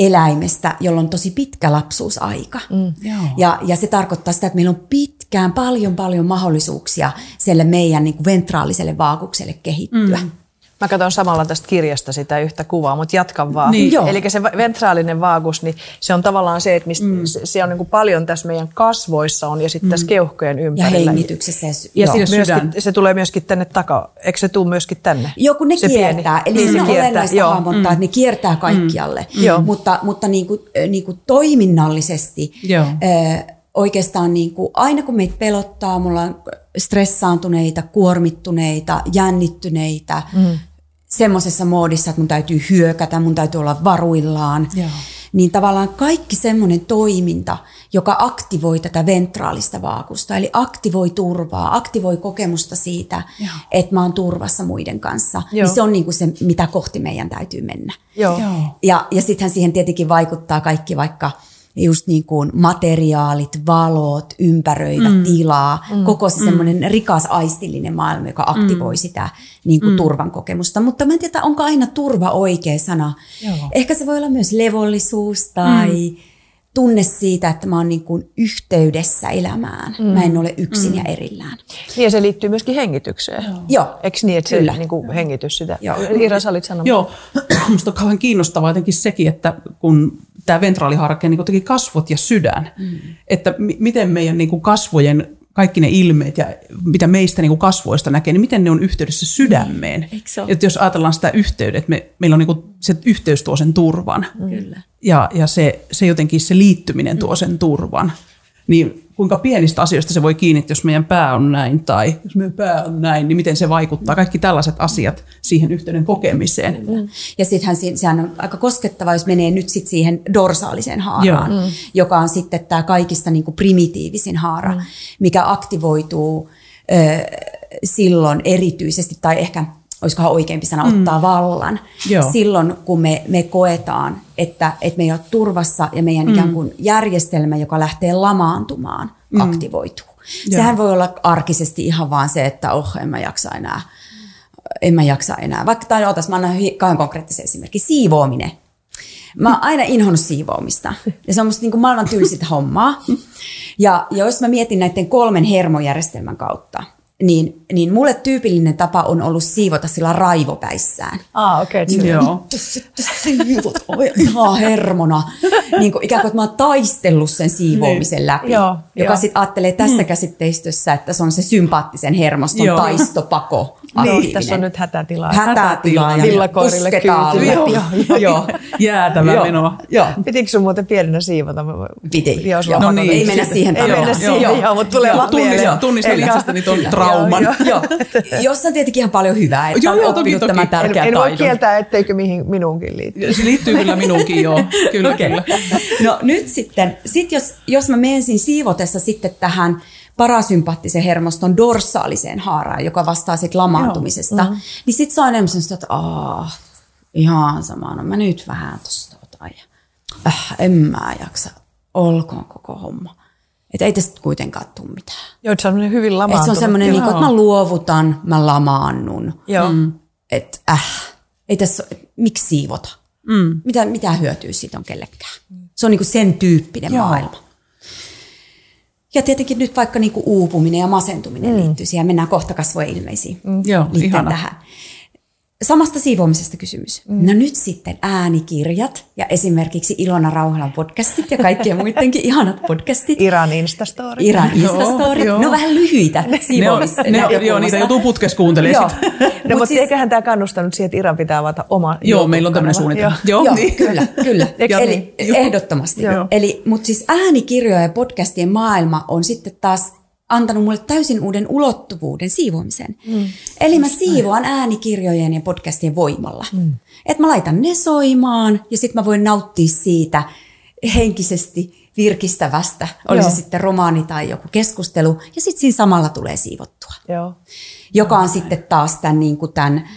eläimestä, jolla on tosi pitkä lapsuusaika. Mm. Ja, ja se tarkoittaa sitä, että meillä on pitkään paljon paljon mahdollisuuksia sille meidän niin kuin ventraaliselle vaakukselle kehittyä. Mm. Mä katson samalla tästä kirjasta sitä yhtä kuvaa, mutta jatkan vaan. Niin. Eli se ventraalinen vaagus, niin se on tavallaan se, että mistä, mm. se, se on niin kuin paljon tässä meidän kasvoissa on ja sitten mm. tässä keuhkojen Ja ympärillä. hengityksessä. Ja, Ja joo. Ja myöskin, sydän. se tulee myöskin tänne takaa. Eikö se tule myöskin tänne? Joo, kun ne se kiertää. Pieni. Eli Niin, se on olennaista Joo. hahmottaa, että ne kiertää kaikkialle. Joo. Mutta, mutta niin kuin, niin kuin toiminnallisesti Joo. ö, oikeastaan niin kuin, aina kun meitä pelottaa, mulla on stressaantuneita, kuormittuneita, jännittyneitä, mm. Semmoisessa moodissa, että mun täytyy hyökätä, mun täytyy olla varuillaan, Joo. niin tavallaan kaikki semmoinen toiminta, joka aktivoi tätä ventraalista vaakusta, eli aktivoi turvaa, aktivoi kokemusta siitä, Joo. että mä oon turvassa muiden kanssa, Joo. niin se on niin kuin se, mitä kohti meidän täytyy mennä. Joo. Ja, ja sittenhän siihen tietenkin vaikuttaa kaikki vaikka just niin kuin materiaalit, valot, ympäröivä mm. tilaa, mm. koko se semmoinen rikas aistillinen maailma, joka aktivoi mm. sitä niin kuin mm. turvan kokemusta. Mutta mä en tiedä, onko aina turva oikea sana. Joo. Ehkä se voi olla myös levollisuus tai mm. tunne siitä, että mä oon niin kuin yhteydessä elämään. Mm. Mä en ole yksin mm. ja erillään. Niin ja se liittyy myöskin hengitykseen. Joo. Joo. Eikö niin, että Kyllä. se niin kuin hengitys sitä? Joo. Iira, sä olit sanomassa. Joo, [clears throat] musta on kauhean kiinnostavaa jotenkin sekin, että kun tämä ventraaliharke niin teki kasvot ja sydän. Mm. Että m- miten meidän niin kuin kasvojen kaikki ne ilmeet ja mitä meistä niin kuin kasvoista näkee, niin miten ne on yhteydessä sydämeen. Mm. Että jos ajatellaan sitä yhteydet, että me, meillä on niin kuin, se yhteys tuo sen turvan. Mm. Ja, ja se, se jotenkin se liittyminen tuo sen turvan. Niin kuinka pienistä asioista se voi kiinnittää, jos meidän pää on näin tai jos meidän pää on näin, niin miten se vaikuttaa. Kaikki tällaiset asiat siihen yhteyden kokemiseen. Mm. Ja sittenhän sehän on aika koskettava, jos menee nyt sit siihen dorsaaliseen haaraan, mm. joka on sitten tämä kaikista niin kuin primitiivisin haara, mm. mikä aktivoituu ö, silloin erityisesti, tai ehkä olisikohan oikeampi sana, mm. ottaa vallan. Joo. Silloin, kun me, me koetaan, että, että me ei ole turvassa ja meidän mm. ikään kuin järjestelmä, joka lähtee lamaantumaan, mm. aktivoituu. Joo. Sehän voi olla arkisesti ihan vaan se, että oh, en mä jaksa enää. En mä jaksa enää. Vaikka, tai otas, mä annan kauan konkreettisen esimerkki. Siivoaminen. Mä oon aina inhonnut siivoamista. Ja se on musta niin kuin maailman tylsintä hommaa. Ja, ja jos mä mietin näiden kolmen hermojärjestelmän kautta, niin, niin mulle tyypillinen tapa on ollut siivota sillä raivopäissään. Ah, okei. Okay, niin, joo. Siivot, ihan hermona. niin kuin, ikään kuin, että mä oon taistellut sen siivoamisen niin. läpi. Joo, joka sitten ajattelee tässä mm. käsitteistössä, että se on se sympaattisen hermoston joo. taistopako. Niin, tässä on nyt hätätila. Hätätila ja villakoirille läpi. Joo, joo, joo. Jäätävä joo. menoa. Joo. Pitikö sun muuten pienenä siivota? Piti. Joo, no niin, ei mennä siihen. Ei mennä siihen, joo, mutta tulee vaan mieleen. Tunnistan itsestäni tuon trauman. Joo, [laughs] Jossa on tietenkin ihan paljon hyvää, että joo, joo, toki, toki. tämä tärkeä en, en voi kieltää, etteikö mihin minuunkin liittyy. Se liittyy kyllä minuunkin, joo. Kyllä, okay. kyllä. No nyt sitten, sit jos, jos mä menisin siivotessa sitten tähän parasympaattisen hermoston dorsaaliseen haaraan, joka vastaa sitten lamaantumisesta, mm. niin sitten se on enemmän sellaista, että aah, ihan sama, no mä nyt vähän tuosta otan ja äh, en mä jaksa, olkoon koko homma. Että ei tästä kuitenkaan tule mitään. Joo, se on hyvin lamaantunut. se on semmoinen, niin kuin, että mä luovutan, mä lamaannun. Joo. Mm. Että äh, ei tässä, miksi siivota? Mm. Mitä, mitä hyötyä siitä on kellekään? Se on niin kuin sen tyyppinen Joo. maailma. Ja tietenkin nyt vaikka niin kuin uupuminen ja masentuminen mm. liittyy siihen. Mennään kohta kasvojen ilmeisiin mm. Joo, ihana. tähän. Samasta siivoamisesta kysymys. Mm. No nyt sitten äänikirjat ja esimerkiksi Ilona Rauhalan podcastit ja kaikkien muidenkin ihanat podcastit. Iran Instastory. Iran Instastory. Ne on vähän lyhyitä siivoamis. Ne, ne, joo, niitä joutuu putkes kuuntelemaan. [laughs] no, mutta siis, eiköhän tämä kannustanut siihen, että Iran pitää avata oma Joo, meillä on tämmöinen suunnitelma. Joo, joo niin. kyllä, kyllä. [laughs] Eli ehdottomasti. Eli, mutta siis äänikirjoja ja podcastien maailma on sitten taas antanut mulle täysin uuden ulottuvuuden siivoamiseen. Mm. Eli mä siivoan äänikirjojen ja podcastien voimalla. Mm. Että mä laitan ne soimaan ja sitten mä voin nauttia siitä henkisesti virkistävästä, oli se sitten romaani tai joku keskustelu, ja sitten siinä samalla tulee siivottua. Joo. Joka on Joo. sitten taas tämän, niin kuin tämän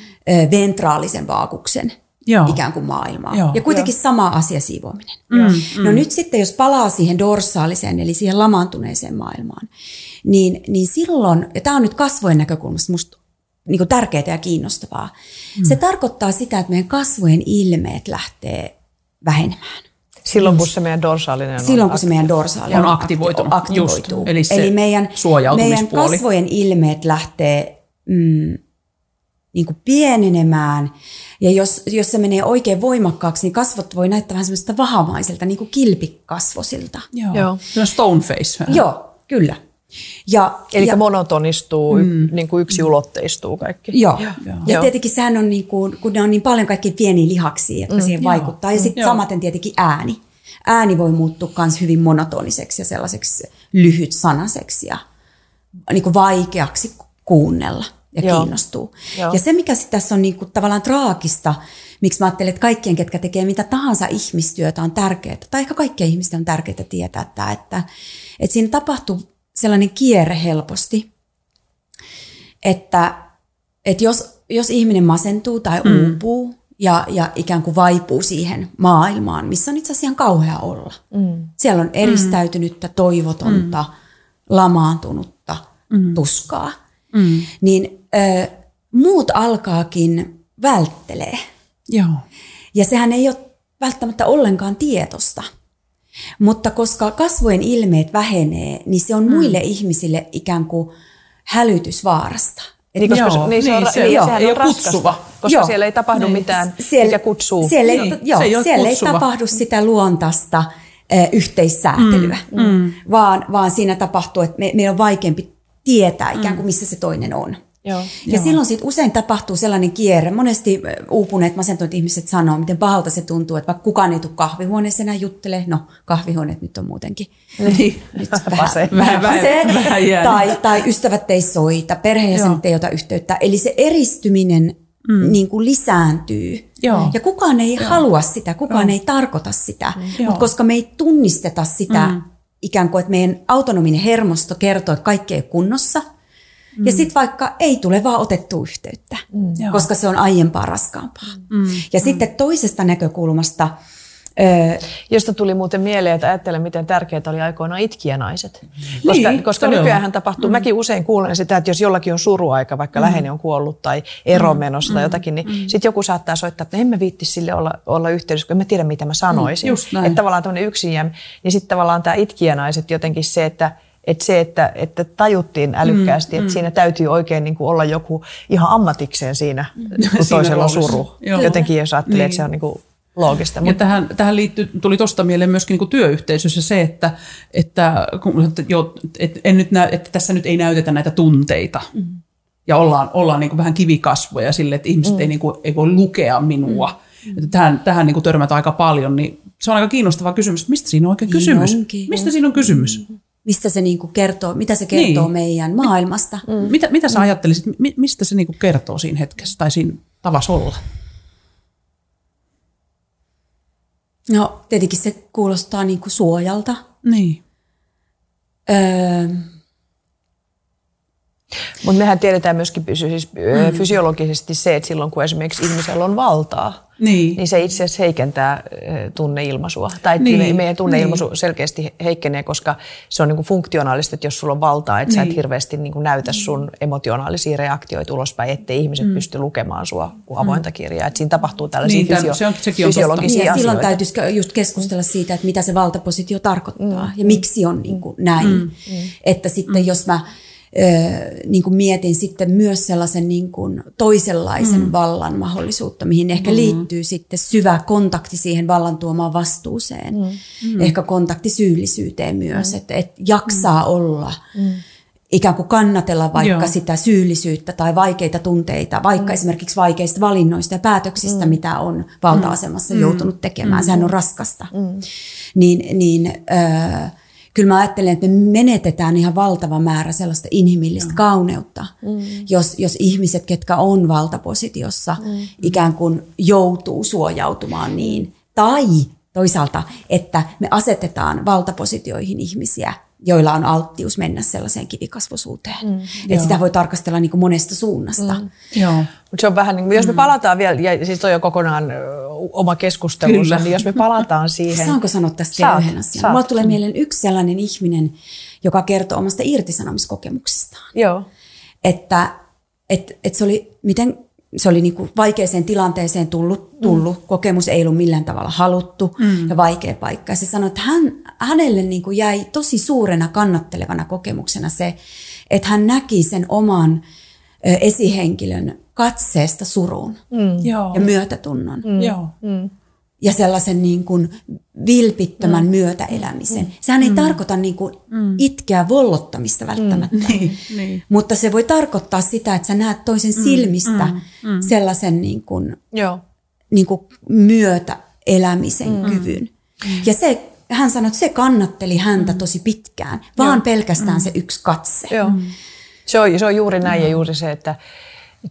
ventraalisen vaakuksen Joo. ikään kuin maailmaa. Joo. Ja kuitenkin Joo. sama asia siivoaminen. Mm, mm. No nyt sitten, jos palaa siihen dorsaaliseen, eli siihen lamaantuneeseen maailmaan, niin, niin silloin, ja tämä on nyt kasvojen näkökulmasta musta niin kuin tärkeää ja kiinnostavaa, mm. se tarkoittaa sitä, että meidän kasvojen ilmeet lähtee vähenemään. Silloin kun se meidän dorsaalinen on Silloin kun se meidän dorsaalinen on aktivoitunut. aktivoituu. Just, eli, se eli meidän, meidän kasvojen ilmeet lähtee mm, niin kuin pienenemään. Ja jos, jos se menee oikein voimakkaaksi, niin kasvot voi näyttää vähän semmoista vahamaiselta, niin kuin kilpikasvosilta. Joo. Joo. Stone face. Joo, kyllä. Ja, Eli ja, monotonistuu, mm. niin kuin yksi ulotteistuu kaikki. Joo. Ja, ja tietenkin sehän on, niin kuin, kun ne on niin paljon kaikki pieniä lihaksia, jotka mm. siihen joo. vaikuttaa. Ja sitten samaten tietenkin ääni. Ääni voi muuttua myös hyvin monotoniseksi ja sellaiseksi lyhyt sanaseksi ja niin kuin vaikeaksi kuunnella. Ja Joo. kiinnostuu. Joo. Ja se, mikä tässä on niinku tavallaan traagista, miksi mä ajattelen, että kaikkien, ketkä tekee mitä tahansa ihmistyötä on tärkeää, tai ehkä kaikkien ihmisten on tärkeää tietää tämä, että, että siinä tapahtuu sellainen kierre helposti, että, että jos, jos ihminen masentuu tai uupuu ja, ja ikään kuin vaipuu siihen maailmaan, missä on itse asiassa ihan kauhea olla. Mm. Siellä on eristäytynyttä, toivotonta, mm. lamaantunutta mm. tuskaa. Mm. Niin ö, muut alkaakin välttelee. Joo. Ja sehän ei ole välttämättä ollenkaan tietosta. Mutta koska kasvojen ilmeet vähenee, niin se on muille ihmisille ikään kuin hälytysvaarasta. Niin, koska Joo, se, niin, se on, niin, niin, se- joo, sehän ei on ole raskasta, kutsuva. koska Joo. siellä ei tapahdu Niin. mitään, Siellä- mikä kutsuu. Siellä, ei, Niin, joo, se ei siellä ei tapahdu sitä luontaista ö, yhteissäätelyä, mm, Vaan, vaan siinä tapahtuu, että me, meidän on vaikeampi tietää ikään kuin missä se toinen on. Joo. Ja Joo. silloin sit usein tapahtuu sellainen kierre. Monesti ö, uupuneet, masentuneet ihmiset sanoo, miten pahalta se tuntuu, että vaikka kukaan ei tule kahvihuoneeseen enää juttele. No, kahvihuoneet nyt on muutenkin. [laughs] Niin. Nyt [laughs] Pase. Vähän- vähän- vähän jäänyt. tai, tai ystävät ei soita, perheenjäsenet ei ota yhteyttä. Eli se eristyminen mm. niin kuin lisääntyy. Joo. Ja kukaan ei halua sitä, kukaan ei tarkoita sitä. Joo. Mutta koska me ei tunnisteta sitä mm. ikään kuin, että meidän autonominen hermosto kertoo, että kaikki ei ole kunnossa. Mm. Ja sitten vaikka ei tule vaan otettu yhteyttä, mm. Koska se on aiempaa raskaampaa. Mm. Ja mm. sitten toisesta näkökulmasta, ö, Josta tuli muuten mieleen, että ajattelen, miten tärkeää oli aikoinaan itkijänaiset. Koska, Niin, koska nykyään tapahtuu, mm. mäkin usein kuulen sitä, että jos jollakin on suruaika, vaikka mm. läheinen on kuollut tai ero menossa mm. tai jotakin, niin mm. sitten joku saattaa soittaa, että emme viitti sille olla, olla yhteydessä, kun en mä tiedä, mitä mä sanoisin. Mm. Että tavallaan tämmöinen yksin jäämä. Niin sitten tavallaan tämä itkijänaiset jotenkin se, että että se, että, että tajuttiin älykkäästi, mm, että siinä täytyy oikein niin kuin olla joku ihan ammatikseen siinä, [laughs] kun Siinä toisella on suru. Joo. Jotenkin jos ajattelee, Niin. että se on niin kuin loogista. Ja Mutta tähän, tähän liittyy, tuli tuosta mieleen myöskin niin työyhteisössä se, että, että, kun, että, jo, että, en nyt näy, että tässä nyt ei näytetä näitä tunteita. Mm. Ja ollaan, ollaan niin kuin vähän kivikasvoja sille, että ihmiset mm. ei, niin kuin, ei voi lukea minua. Mm. Että tähän tähän niin kuin törmätä aika paljon, niin se on aika kiinnostava kysymys, että mistä siinä on oikein Niin kysymys? onkin. Mistä siinä on kysymys? Mistä se niin kuin kertoo, mitä se kertoo Niin. meidän maailmasta. Mm. Mitä, mitä sä ajattelisit, mi- mistä se niin kuin kertoo siinä hetkessä tai siinä tavassa olla? No tietenkin se kuulostaa niin kuin suojalta. Niin. Öö, Mutta mehän tiedetään myöskin siis, mm. fysiologisesti se, että silloin kun esimerkiksi ihmisellä on valtaa, Niin. niin se itse asiassa heikentää tunneilmaisua. Tai Niin, niin. meidän tunneilmaisu niin. niin. selkeästi heikkenee, koska se on niinku funktionaalista, että jos sulla on valtaa, että niin. sä et Niin. hirveästi niinku näytä sun emotionaalisia reaktioita ulospäin, ettei ihmiset mm. pysty lukemaan sua kuin avointa kirjaa. Et siinä tapahtuu tällaisia Niin, fysio- se on- sekin on fysiologisia Niin, ja silloin asioita. täytyisi just keskustella siitä, että mitä se valtapositio tarkoittaa mm. ja miksi on niin kuin näin. Mm. Että sitten mm. jos mä niin kuin mietin sitten myös sellaisen niin kuin toisenlaisen mm. vallan mahdollisuutta, mihin ehkä mm. liittyy sitten syvä kontakti siihen vallan tuomaan vastuuseen. Mm. Ehkä kontakti syyllisyyteen myös, mm. että, että jaksaa mm. olla. Mm ikään kuin kannatella vaikka Joo. Sitä syyllisyyttä tai vaikeita tunteita, vaikka mm. esimerkiksi vaikeista valinnoista ja päätöksistä, mm. mitä on valta-asemassa mm. joutunut tekemään. Mm. Sehän on raskasta. Mm. Niin, niin äh, kyllä mä ajattelen, että me menetetään ihan valtava määrä sellaista inhimillistä Joo. kauneutta, mm. jos, jos ihmiset, ketkä on valtapositiossa, mm. ikään kuin joutuu suojautumaan niin. Tai toisaalta, että me asetetaan valtapositioihin ihmisiä, joilla on alttius mennä sellaiseen kivikasvosuuteen. Mm, että sitä voi tarkastella niin kuin monesta suunnasta. Mm. Joo. Mutta se on vähän niin kuin, jos me palataan vielä, ja siis toi on kokonaan ö, oma keskustelunsa, Kyllä. niin jos me palataan siihen. Saanko sanoa tästä vielä Saat, yhden asian? saat. Mulla tulee mieleen yksi sellainen ihminen, joka kertoo omasta irtisanomiskokemuksestaan. Joo. Että et, et se oli, miten, se oli niinku vaikeaseen tilanteeseen tullut, tullut. Mm. kokemus ei ollut millään tavalla haluttu mm. ja vaikea paikka. Ja se sanoi, että hän, hänelle niinku jäi tosi suurena kannattelevana kokemuksena se, että hän näki sen oman ö, esihenkilön katseesta suruun mm. Joo. ja myötätunnon. Mm. Joo. Ja sellaisen niin kuin vilpittömän mm. myötäelämisen. Sehän ei mm. tarkoita niin kuin mm. itkeä vollottamista välttämättä. Niin, [laughs] niin. Mutta se voi tarkoittaa sitä, että sä näet toisen silmistä mm, mm, sellaisen niin kuin, Joo. niin kuin myötäelämisen mm, kyvyn. Mm. Ja se, hän sanoi, että se kannatteli häntä tosi pitkään, vaan pelkästään se yksi katse. Joo. Se on, se on juuri näin ja juuri se, että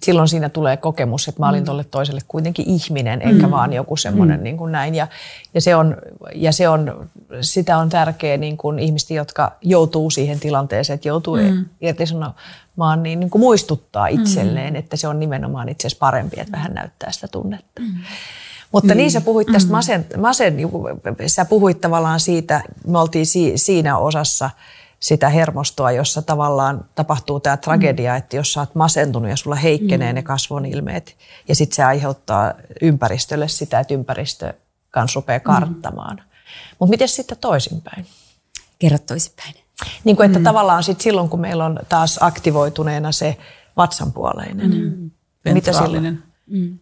silloin siinä tulee kokemus, että mä olin tuolle toiselle kuitenkin ihminen, enkä vaan joku semmoinen niin kuin näin. Ja, ja, se on, ja se on, sitä on tärkeää niin kuin ihmisten, jotka joutuu siihen tilanteeseen, että joutuu mm. irtisanomaan, niin, niin kuin muistuttaa itselleen, että se on nimenomaan itse asiassa parempi, että vähän näyttää sitä tunnetta. Mutta niin, sä puhuit tästä masen, masen, sä puhuit tavallaan siitä, me oltiin si, siinä osassa sitä hermostoa, jossa tavallaan tapahtuu tämä tragedia, että jos sä oot masentunut ja sulla heikkenee ne kasvon ilmeet, ja sitten se aiheuttaa ympäristölle sitä, että ympäristö kanssa rupeaa karttamaan. Mutta miten sitten toisinpäin? Kerro toisinpäin. Niin kuin, että mm. tavallaan sit silloin, kun meillä on taas aktivoituneena se vatsanpuoleinen. Mm. Mitä silloin? Mm.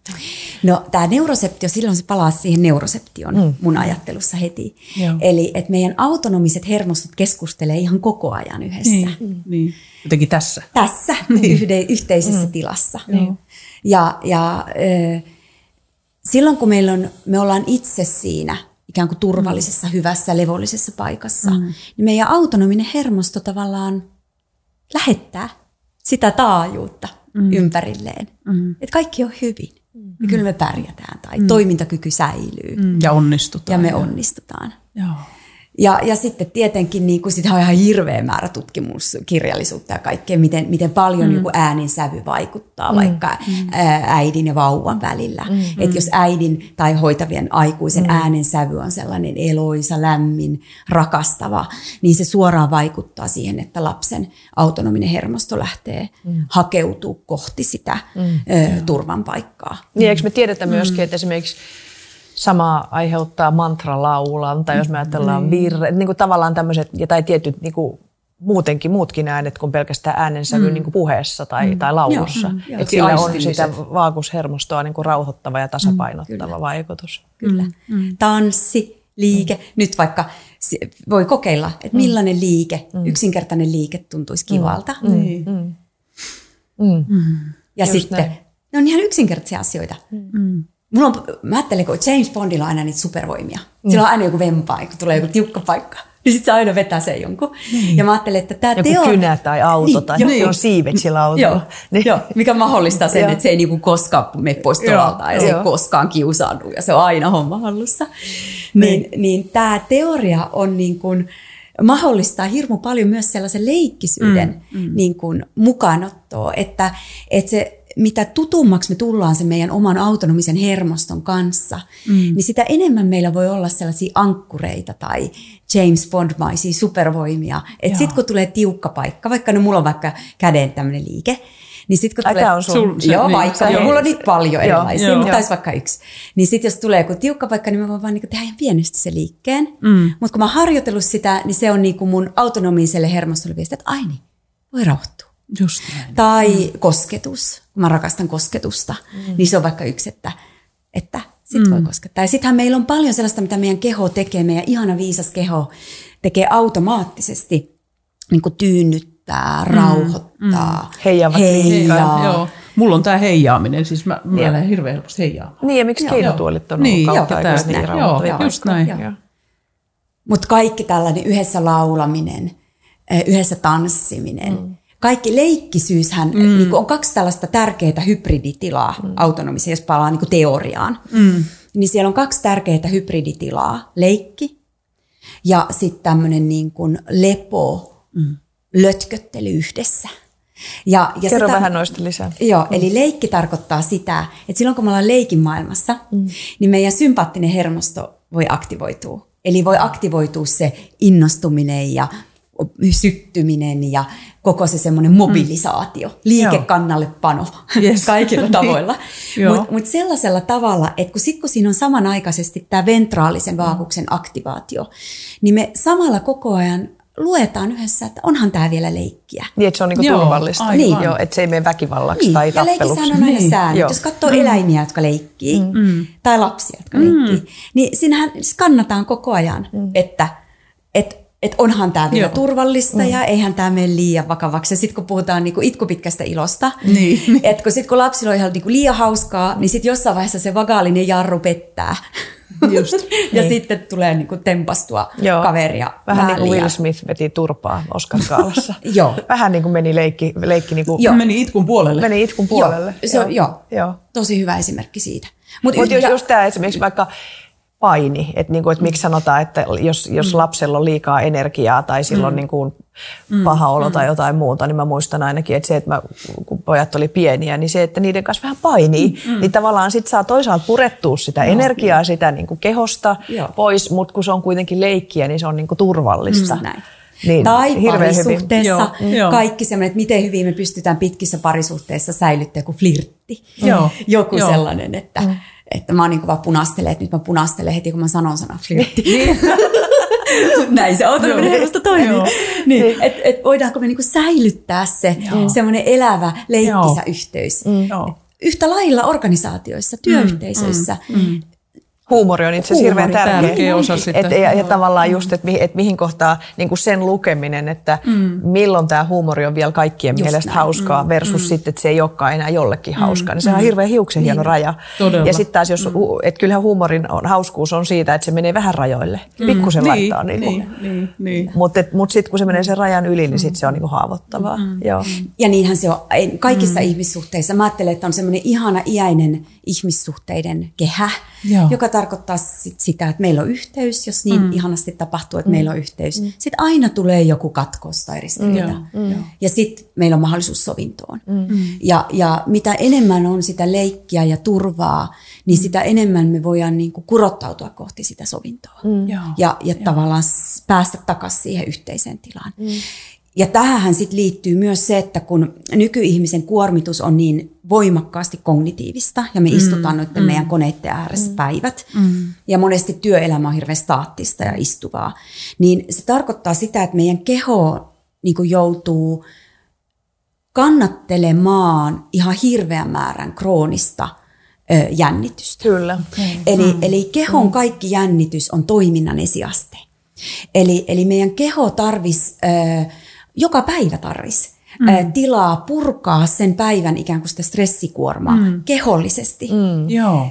No tämä neuroseptio, silloin se palaa siihen neuroseption mm. mun ajattelussa heti. Joo. Eli että meidän autonomiset hermostot keskustelee ihan koko ajan yhdessä. Niin, mm. niin. jotenkin tässä. Tässä, [laughs] niin. yhde, yhteisessä mm. tilassa. Niin. Ja, ja äh, silloin kun meillä on, me ollaan itse siinä ikään kuin turvallisessa, mm. hyvässä, levollisessa paikassa, mm. niin meidän autonominen hermosto tavallaan lähettää sitä taajuutta mm. ympärilleen. Mm. Että kaikki on hyvin. Mm. Ja kyllä me pärjätään tai mm. toimintakyky säilyy. Mm. Ja onnistutaan. Ja me onnistutaan. Joo. Ja, ja sitten tietenkin niin kuin sitä on ihan hirveä määrä tutkimuskirjallisuutta ja kaikkea, miten, miten paljon mm. niin kuin äänen sävy vaikuttaa mm. vaikka mm. äidin ja vauvan välillä. Mm. Että jos äidin tai hoitavien aikuisen mm. äänen sävy on sellainen eloisa, lämmin, rakastava, niin se suoraan vaikuttaa siihen, että lapsen autonominen hermosto lähtee mm. hakeutuu kohti sitä mm. ö, turvan paikkaa. Niin, eikö me tiedetä myöskin, mm. että esimerkiksi sama aiheuttaa mantralaulan, tai jos me ajatellaan mm. virre, niin kuin tavallaan tämmöiset, tai tietyt niin kuin muutenkin muutkin äänet kuin pelkästään äänensävy mm. niin kuin puheessa tai, mm. tai laulussa. Mm, että sillä on sitä vaakushermostoa niin kuin rauhoittava ja tasapainottava mm, vaikutus. Kyllä. Mm. Tanssi, liike. Mm. Nyt vaikka voi kokeilla, että millainen liike, mm. yksinkertainen liike tuntuisi kivalta. Mm. Mm. Mm. Mm. Ja Just sitten, näin. ne on ihan yksinkertaisia asioita. Mm. Mulla on, mä ajattelen, kun James Bondilla on aina niitä supervoimia. Mm. Sillä on aina joku vempaa, kun tulee joku tiukka paikka. Niin sitten se aina vetää sen jonkun. Niin. Ja mä ajattelen, että tämä Joku teo... kynä tai auto niin, tai niin. on siivet sillä autolla. Joo, niin. joo, mikä mahdollistaa sen, että se ei niinku koskaan mene pois tuolta ja se ei koskaan kiusaannu ja se on aina homma hallussa. Niin, niin, niin tämä teoria on niin kuin, mahdollistaa hirmu paljon myös sellaisen leikkisyyden mm, mm. Niin kuin mukaanottoa, että, että se mitä tutummaksi me tullaan sen meidän oman autonomisen hermoston kanssa, mm. niin sitä enemmän meillä voi olla sellaisia ankkureita tai James Bond-maisia supervoimia. Että sitten kun tulee tiukka paikka, vaikka no mulla on vaikka käden tämmöinen liike, niin sitten kun tulee, on sun, se, joo, niin, vaikka, se, mulla on niitä paljon erilaisia, joo, mutta taisi vaikka yksi. Niin sitten jos tulee joku tiukka paikka, niin mä voin vaan niinku tehdä ihan pienesti se liikkeen. Mm. Mutta kun mä oon harjoitellut sitä, niin se on niinku mun autonomiselle hermostolle viesti, että ai niin, voi rauhoittua. Just näin. Tai mm. kosketus, mä rakastan kosketusta, mm. niin se on vaikka yksi, että, että sit mm. voi koskettaa. Ja sittenhän meillä on paljon sellaista, mitä meidän keho tekee, meidän ihana viisas keho tekee automaattisesti niin kuin tyynnyttää, mm. rauhoittaa, mm. Heijaavat heijaa. Joo. Mulla on tämä heijaaminen, siis mä, mä olen hirveän helposti heijaamaan. Niin, ja miksi keinotuolit on niin, ollut kautta joo, niin, joo, just näin. Mutta kaikki tällainen yhdessä laulaminen, yhdessä tanssiminen, mm kaikki leikkisyyshän mm. niin on kaksi tällaista tärkeää hybriditilaa mm. autonomiseen, jos palaa niin teoriaan. Mm. Niin siellä on kaksi tärkeää hybriditilaa, leikki ja sitten tämmöinen niin lepo, mm. lötköttely yhdessä. Ja, ja Kerro sitä, vähän noista lisää. Joo, mm. eli leikki tarkoittaa sitä, että silloin kun me ollaan leikin maailmassa, mm. niin meidän sympaattinen hermosto voi aktivoitua. Eli voi aktivoitua se innostuminen ja syttyminen ja koko se semmoinen mobilisaatio, mm. liikekannallepano yes. [laughs] kaikilla [laughs] tavoilla. Mutta mut sellaisella tavalla, että kun kun siinä on samanaikaisesti tämä ventraalisen vaakuksen aktivaatio, niin me samalla koko ajan luetaan yhdessä, että onhan tämä vielä leikkiä. Niin, että se on niinku Joo, turvallista. Niin. Joo, että se ei mene väkivallaksi niin. tai tappeluksi. Ja on aina niin. säännöt. Jos katsoo mm. eläimiä, jotka leikkii, mm. tai lapsia, jotka mm. leikkii, niin siinähän skannataan koko ajan, mm. että, että että onhan tämä vielä Joo. turvallista mm. ja eihän tämä mene liian vakavaksi. Ja sitten kun puhutaan niinku itkupitkästä ilosta, niin. [laughs] että kun, sit, kun lapsilla on ihan niinku liian hauskaa, niin sitten jossain vaiheessa se vagaalinen jarru pettää. Just. [laughs] ja niin. sitten tulee niin kuin tempastua Joo. kaveria Vähän niin kuin. Will Smith veti turpaa Oscar Kaalassa. [laughs] Joo. Vähän niin kuin meni leikki, leikki niin kuin, Joo. Meni itkun puolelle. meni itkun puolelle. Joo, se on, joo. Joo. Tosi hyvä esimerkki siitä. Mut Mutta y- just, ja- just tämä esimerkiksi vaikka paini, että niinku, et miksi sanotaan, että jos, jos lapsella on liikaa energiaa tai silloin mm. niinku paha olo tai jotain muuta, niin mä muistan ainakin, että se, että mä, kun pojat oli pieniä, niin se, että niiden kanssa vähän painii, mm. niin tavallaan sit saa toisaalta purettua sitä energiaa sitä niinku kehosta Joo. pois, mutta kun se on kuitenkin leikkiä, niin se on niinku turvallista. Mm, näin. Niin, tai hirveän hyvin. parisuhteessa Joo, kaikki semmoinen, että miten hyvin me pystytään pitkissä parisuhteissa säilyttämään joku flirtti. Joo, Joku joo. sellainen, että, mm. Että mä oon niin vaan punastelen, että nyt mä punastelen heti, kun mä sanon sanan flirtti. [laughs] Näin se on, tämmöinen hermosto toimii. Joo. Niin, et, et voidaanko me niinku säilyttää se semmoinen elävä, leikkisä Joo. yhteys. Joo. Yhtä lailla organisaatioissa, työyhteisöissä. Mm. Huumori on itse asiassa hirveän tärkeä. tärkeä osa sitä. Et, ja, ja tavallaan just, että mihin, et mihin kohtaa niin kuin sen lukeminen, että mm. milloin tämä huumori on vielä kaikkien Just mielestä näin. hauskaa versus mm. sitten, että se ei olekaan enää jollekin hauskaa. Niin se on hirveän hiuksen hieno raja. Todella. Ja sitten taas, jos, mm. että kyllähän huumorin on, hauskuus on siitä, että se menee vähän rajoille. Pikkusen laittaa. Niin, niin, niin, niin, niin. Mutta mut sitten kun se menee sen rajan yli, niin sitten se on niin kuin haavoittavaa. Joo. Ja niinhän se on kaikissa mm. ihmissuhteissa. Mä ajattelen, että on semmoinen ihana iäinen ihmissuhteiden kehä, Joo. joka tarkoittaa sit sitä, että meillä on yhteys, jos niin mm. ihanasti tapahtuu, että mm. meillä on yhteys. Mm. Sitten aina tulee joku katkos tai ristiriita. Mm. Ja sitten meillä on mahdollisuus sovintoon. Mm. Ja, ja mitä enemmän on sitä leikkiä ja turvaa, niin sitä enemmän me voidaan niinku kurottautua kohti sitä sovintoa. Mm. Joo. Ja, ja tavallaan päästä takaisin siihen yhteiseen tilaan. Mm. Ja tähän sitten liittyy myös se, että kun nykyihmisen kuormitus on niin voimakkaasti kognitiivista ja me istutaan noiden meidän koneiden ääressä päivät ja monesti työelämä on hirveän staattista ja istuvaa, niin se tarkoittaa sitä, että meidän keho niin kuin joutuu kannattelemaan ihan hirveän määrän kroonista ö, jännitystä. Kyllä. Eli, eli kehon kaikki jännitys on toiminnan esiaste. Eli, eli meidän keho tarvis, äh, joka päivä tarvis mm. tilaa purkaa sen päivän ikään kuin sitä stressikuormaa mm. kehollisesti. Mm. Joo.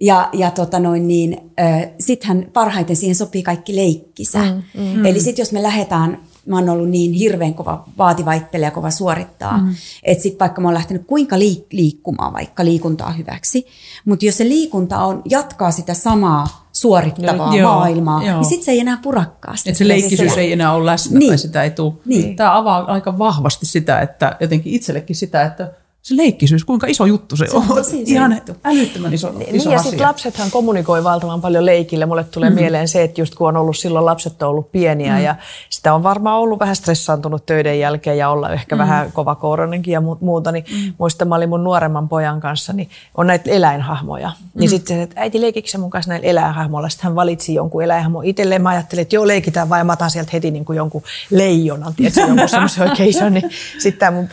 Ja, ja tota noin niin, äh, sittenhän parhaiten siihen sopii kaikki leikkisä. Mm, mm. Eli sitten jos me lähdetään, mä oon ollut niin hirveän kova vaativaittelija, kova suorittaa, mm. että sitten vaikka mä oon lähtenyt kuinka liik- liikkumaan, vaikka liikuntaa hyväksi, mutta jos se liikunta on, jatkaa sitä samaa suorittavaa Joo, maailmaa, joo. niin sitten se ei enää purakkaa sitä. Että se leikkisyys ei enää ole läsnä Niin. tai sitä ei tule. Niin. Tämä avaa aika vahvasti sitä, että jotenkin itsellekin sitä, että se leikkisyys, kuinka iso juttu se, Se on on. Ihan juttu. älyttömän iso, Niin, iso ja asia. sitten lapsethan kommunikoi valtavan paljon leikille. Mulle tulee mm. mieleen se, että just kun on ollut silloin lapset on ollut pieniä mm. ja sitä on varmaan ollut vähän stressaantunut töiden jälkeen ja olla ehkä mm. vähän kovakourainenkin ja mu- muuta. Niin mm. muistan, mä olin mun nuoremman pojan kanssa, niin on näitä eläinhahmoja. Mm. Niin sitten että äiti leikikö sä mun kanssa näillä eläinhahmoilla? Sitten hän valitsi jonkun eläinhahmon itselleen. Mä ajattelin, että joo leikitään ja mä otan sieltä heti niin kuin jonkun leijonan, tiedätkö, jonkun [laughs] semmoisen oikein ison. Niin sitten tämä mun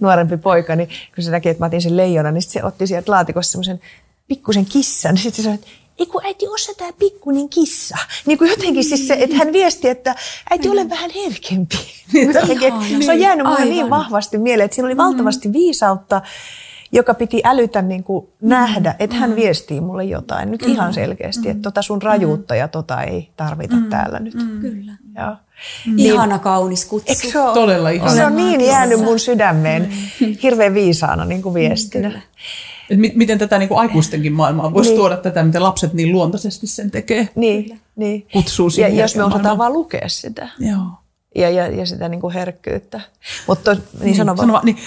nuorempi poika, niin kun se näki, että mä otin sen leijonan, niin se otti sieltä laatikossa semmoisen pikkusen kissan. Niin sitten se sanoi, että ei kun äiti, ossa tämä pikkuinen kissa. Niin kuin jotenkin siis se, että hän viesti, että äiti, ole vähän herkempi. [laughs] Jotenkin, että se on jäänyt mulle niin vahvasti mieleen, että siinä oli valtavasti viisautta, joka piti älytä niin kuin nähdä, että hän viestii mulle jotain nyt ihan selkeästi, että tota sun rajuutta ja tota ei tarvita täällä nyt. Kyllä. Joo. Ihana kaunis kutsu. Eikö se ole? Todella ihana. Se on niin jäänyt mun sydämeen hirveän viisaana niin kuin viestinä. Et mi- miten tätä niin kuin aikuistenkin maailmaa voisi Niin. tuoda tätä, miten lapset niin luontaisesti sen tekee. Niin, niin. Kutsuu Ja jos me osataan vaan lukea sitä Joo. Ja, ja, ja sitä niin kuin herkkyyttä. Mutta niin, sano vaan. Sano vaan, niin,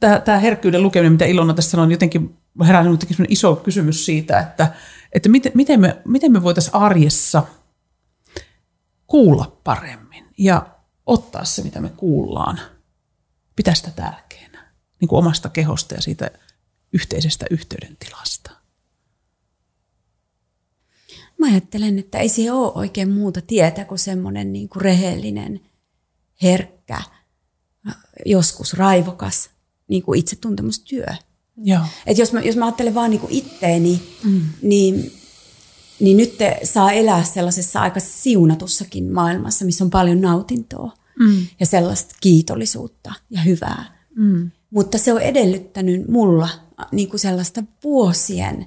tämä, tämä herkkyyden lukeminen, mitä Ilona tässä sanoi, on jotenkin herännyt jotenkin sellainen iso kysymys siitä, että, että miten, miten me, miten me voitaisiin arjessa kuulla paremmin ja ottaa se, mitä me kuullaan, pitää sitä tärkeänä niin kuin omasta kehosta ja siitä yhteisestä yhteydentilasta. Mä ajattelen, että ei se ole oikein muuta tietä kuin semmoinen niin kuin rehellinen, herkkä, joskus raivokas niin kuin itsetuntemustyö. Joo. Et jos, mä, jos mä ajattelen vaan niin kuin itteeni, mm. niin, niin nyt te saa elää sellaisessa aika siunatussakin maailmassa, missä on paljon nautintoa mm. ja sellaista kiitollisuutta ja hyvää. Mm. Mutta se on edellyttänyt mulla niin kuin sellaista vuosien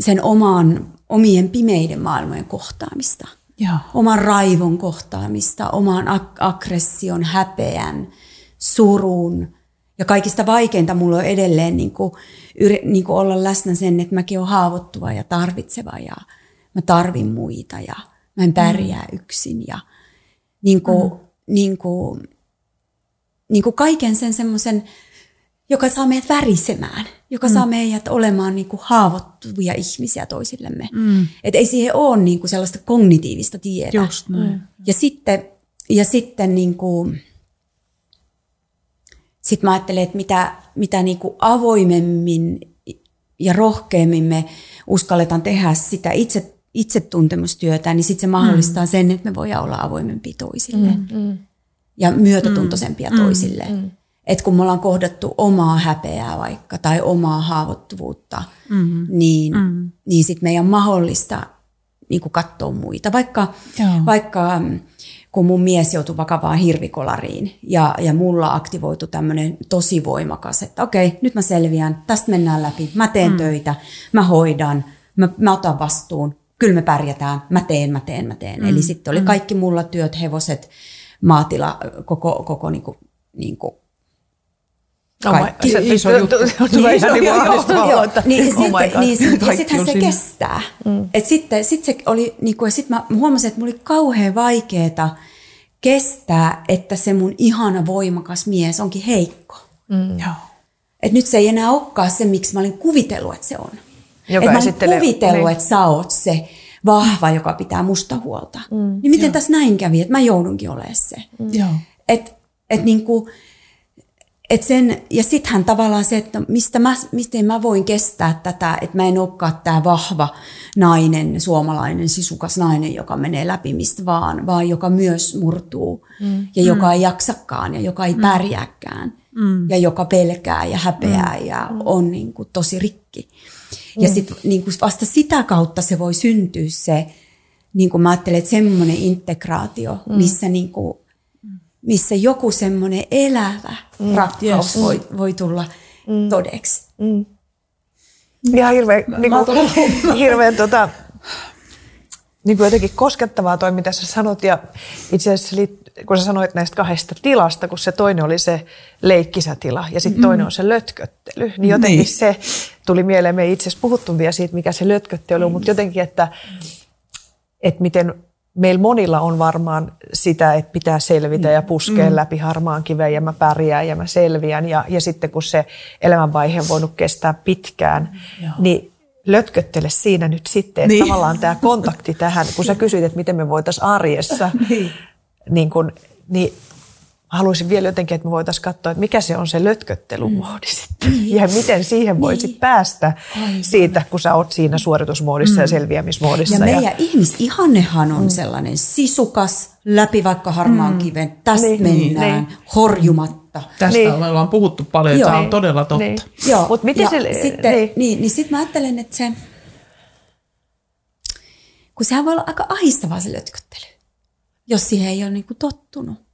sen oman, omien pimeiden maailmojen kohtaamista. Joo. Oman raivon kohtaamista, oman ag- aggression, häpeän, surun. Ja kaikista vaikeinta mulla on edelleen niin kuin, yri, niin kuin olla läsnä sen, että mäkin olen haavoittuva ja tarvitseva ja mä tarvin muita ja mä en pärjää mm. yksin. Ja niin kuin, mm. niin kuin, niin kuin kaiken sen semmoisen, joka saa meidät värisemään, joka mm. saa meidät olemaan niin kuin haavoittuvia ihmisiä toisillemme. Mm. Että ei siihen ole niin kuin sellaista kognitiivista tietoa. Just näin. Mm. Ja sitten, ja sitten niin kuin, sit mä ajattelen, että mitä, mitä niin kuin avoimemmin ja rohkeammin me uskalletaan tehdä sitä itse, itsetuntemustyötä, niin sitten se mahdollistaa mm. sen, että me voidaan olla avoimempia toisille. Mm. Mm. Ja myötätuntoisempia mm. toisille. Mm. Et kun me ollaan kohdattu omaa häpeää vaikka tai omaa haavoittuvuutta, mm. niin, mm. niin sitten meidän on mahdollista niin kuin katsoa muita. Vaikka, vaikka kun mun mies joutui vakavaan hirvikolariin ja, ja mulla aktivoitu tämmöinen tosi voimakas, että okei, nyt mä selviän, tästä mennään läpi, mä teen mm. töitä, mä hoidan, mä, mä otan vastuun, kyllä me pärjätään, mä teen, mä teen, mä teen. Mm. Eli sitten oli mm. kaikki mulla työt, hevoset, maatila, koko, koko niin kuin, niin kuin kaikki. Oh iso juttu. Tulee ihan niin kuin Niin, sitten, niin, sit, ja sittenhän se kestää. Mm. Et sitten sit se oli, niin kuin, sit mä huomasin, että mulla oli kauhean vaikeeta kestää, että se mun ihana voimakas mies onkin heikko. Mm. Et nyt se ei enää olekaan se, miksi mä olin kuvitellut, että se on. Joka et mä olin kuvitellut, niin. että sä oot se vahva, joka pitää musta huolta. Mm. Niin miten Joo. tässä näin kävi, että mä joudunkin olemaan se. Mm. Että et niin kuin, et sen, ja sittenhän tavallaan se, että mistä mä, miten mä voin kestää tätä, että mä en olekaan tämä vahva nainen, suomalainen, sisukas nainen, joka menee läpi mistä vaan, vaan joka myös murtuu mm. ja joka mm. ei jaksakaan ja joka ei mm. pärjääkään mm. ja joka pelkää ja häpeää mm. ja on niin kuin tosi rikki. Ja mm. sitten niin vasta sitä kautta se voi syntyä se, niin kuin mä ajattelen, että semmoinen integraatio, mm. missä niin kuin missä joku semmoinen elävä mm, rakkaus yes. voi, voi tulla mm. todeksi. Mm. Ihan hirveän, niin kuin, [laughs] hirveän tota, niin kuin jotenkin koskettavaa toi, mitä sä sanot. Ja itse asiassa kun sä sanoit näistä kahdesta tilasta, kun se toinen oli se leikkisätila ja sitten toinen mm. on se lötköttely, niin jotenkin niin. se tuli mieleen. Me ei itse asiassa puhuttu vielä siitä, mikä se lötköttely on, mm. mutta jotenkin, että, että miten meillä monilla on varmaan sitä, että pitää selvitä mm. ja puskea mm. läpi harmaan kiveen ja mä pärjään ja mä selviän. Ja, ja sitten kun se elämänvaihe on voinut kestää pitkään, Joo. niin lötköttele siinä nyt sitten, että niin. tavallaan tämä kontakti tähän, kun sä kysyit, että miten me voitaisiin arjessa, [laughs] niin. Niin kun, niin haluaisin vielä jotenkin, että me voitaisiin katsoa, että mikä se on se lötköttelymoodi mm. sitten. [laughs] Niin. Ja miten siihen voisit niin. päästä Aivan. siitä, kun sä oot siinä suoritusmoodissa mm. ja selviämismoodissa. Ja meidän ja... ihmisihannehan on mm. sellainen sisukas, läpi vaikka harmaan mm. kiven, tästä niin. mennään, niin. horjumatta. Tästä niin. ollaan puhuttu paljon, Joo. tämä on todella totta. Niin. Joo. Mut miten ja se, sitten, niin. Niin, niin sitten mä ajattelen, että se, kun sehän voi olla aika ahistavaa se lötköttely, jos siihen ei ole niin kuin tottunut.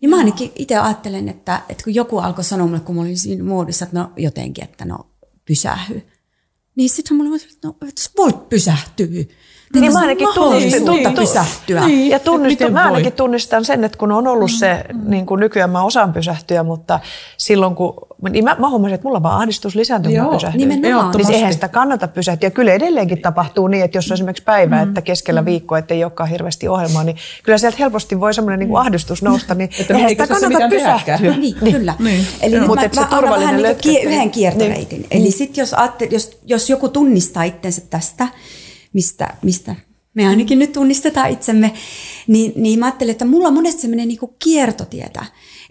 Niin mä ainakin itse ajattelen, että, että kun joku alkoi sanoa mulle, kun mä olin siinä muodissa, että no jotenkin, että no pysähy. Niin sitten mulle että no, että voit pysähtyä. Niin mä ainakin tunnistin, niin, pysähtyä. Niin, ja tunnistin, mä ainakin tunnistan sen, että kun on ollut se, mm. niin kuin nykyään mä osaan pysähtyä, mutta silloin kun, niin mä, mä huomasin, että mulla vaan ahdistus lisääntyy, kun mä pysähdyn. Niin eihän sitä kannata pysähtyä. Kyllä edelleenkin tapahtuu niin, että jos on esimerkiksi päivä, mm. että keskellä viikkoa, että ei olekaan hirveästi ohjelmaa, niin kyllä sieltä helposti voi semmoinen niin kuin ahdistus nousta, niin että eihän sitä kannata pysähtyä. Niin, niin, kyllä. Niin. Eli Mutta mä, se mä vähän niin yhden kiertoreitin. Niin. Eli sitten jos, jos, jos joku tunnistaa itsensä tästä, mistä, mistä? Me ainakin nyt tunnistetaan itsemme, niin, niin mä ajattelen, että mulla on monesti semmoinen niin kiertotietä,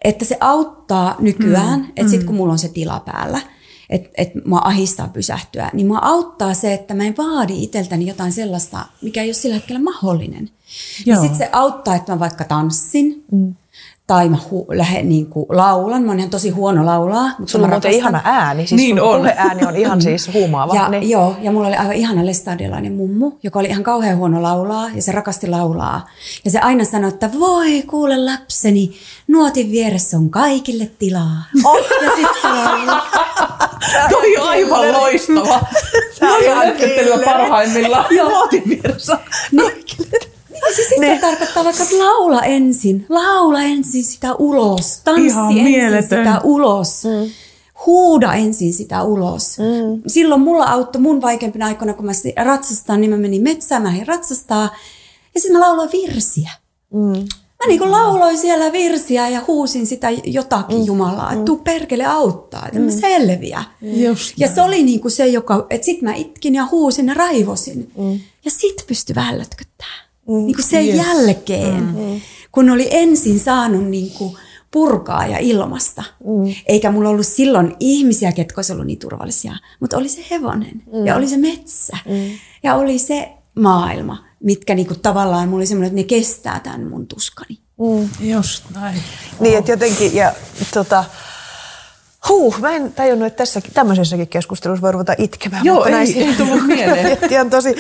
että se auttaa nykyään, mm, että mm. sitten kun mulla on se tila päällä, että et mua ahistaa pysähtyä, niin mua auttaa se, että mä en vaadi itseltäni jotain sellaista, mikä ei ole sillä hetkellä mahdollinen. Ja sitten se auttaa, että mä vaikka tanssin, mm tai mä hu- lähde niin kuin laulan. Mä oon ihan tosi huono laulaa. Mutta Sulla on muuten ihana ääni. Siis niin on. ääni on ihan [laughs] siis huumaava. Ja, niin. Joo, ja mulla oli aivan ihana lestadiolainen mummu, joka oli ihan kauhean huono laulaa ja se rakasti laulaa. Ja se aina sanoi, että voi kuule lapseni, nuotin vieressä on kaikille tilaa. Oh. [laughs] Ja sit se [laughs] Toi on aivan loistava. Tää on parhaimmillaan. Joo. Luotin vieressä. Niin, siis sit se tarkoittaa vaikka, että laula ensin. Laula ensin sitä ulos. Tanssi Ihan ensin mieletön. sitä ulos. Mm. Huuda ensin sitä ulos. Mm. Silloin mulla auttoi mun vaikeimpina aikoina, kun mä ratsastan, niin mä menin metsään, mä ratsastaa. Ja sitten mä lauloin virsiä. Mm. Mä niin kuin lauloin siellä virsiä ja huusin sitä jotakin mm. Jumalaa, että tuu perkele auttaa, että mm. mä selviä. Just Ja se oli niin kuin se, joka, että sit mä itkin ja huusin ja raivosin. Mm. Ja sit pystyi vähän. Mm. Niin kuin sen Yes. jälkeen, mm. kun oli ensin saanut niin kuin purkaa ja ilmasta. Mm. Eikä mulla ollut silloin ihmisiä, ketkä olisi ollut niin turvallisia. Mutta oli se hevonen mm. ja oli se metsä mm. ja oli se maailma, mitkä niin kuin tavallaan mulla oli semmoinen, että ne kestää tämän mun tuskani. Just näin. Niin, että jotenkin, ja tota, huh, mä en tajunnut, että tässäkin, tämmöisessäkin keskustelussa voi ruveta itkemään. Joo, mutta ei- näin- ei [laughs] tullut [laughs] mieleen. Ihan tosi,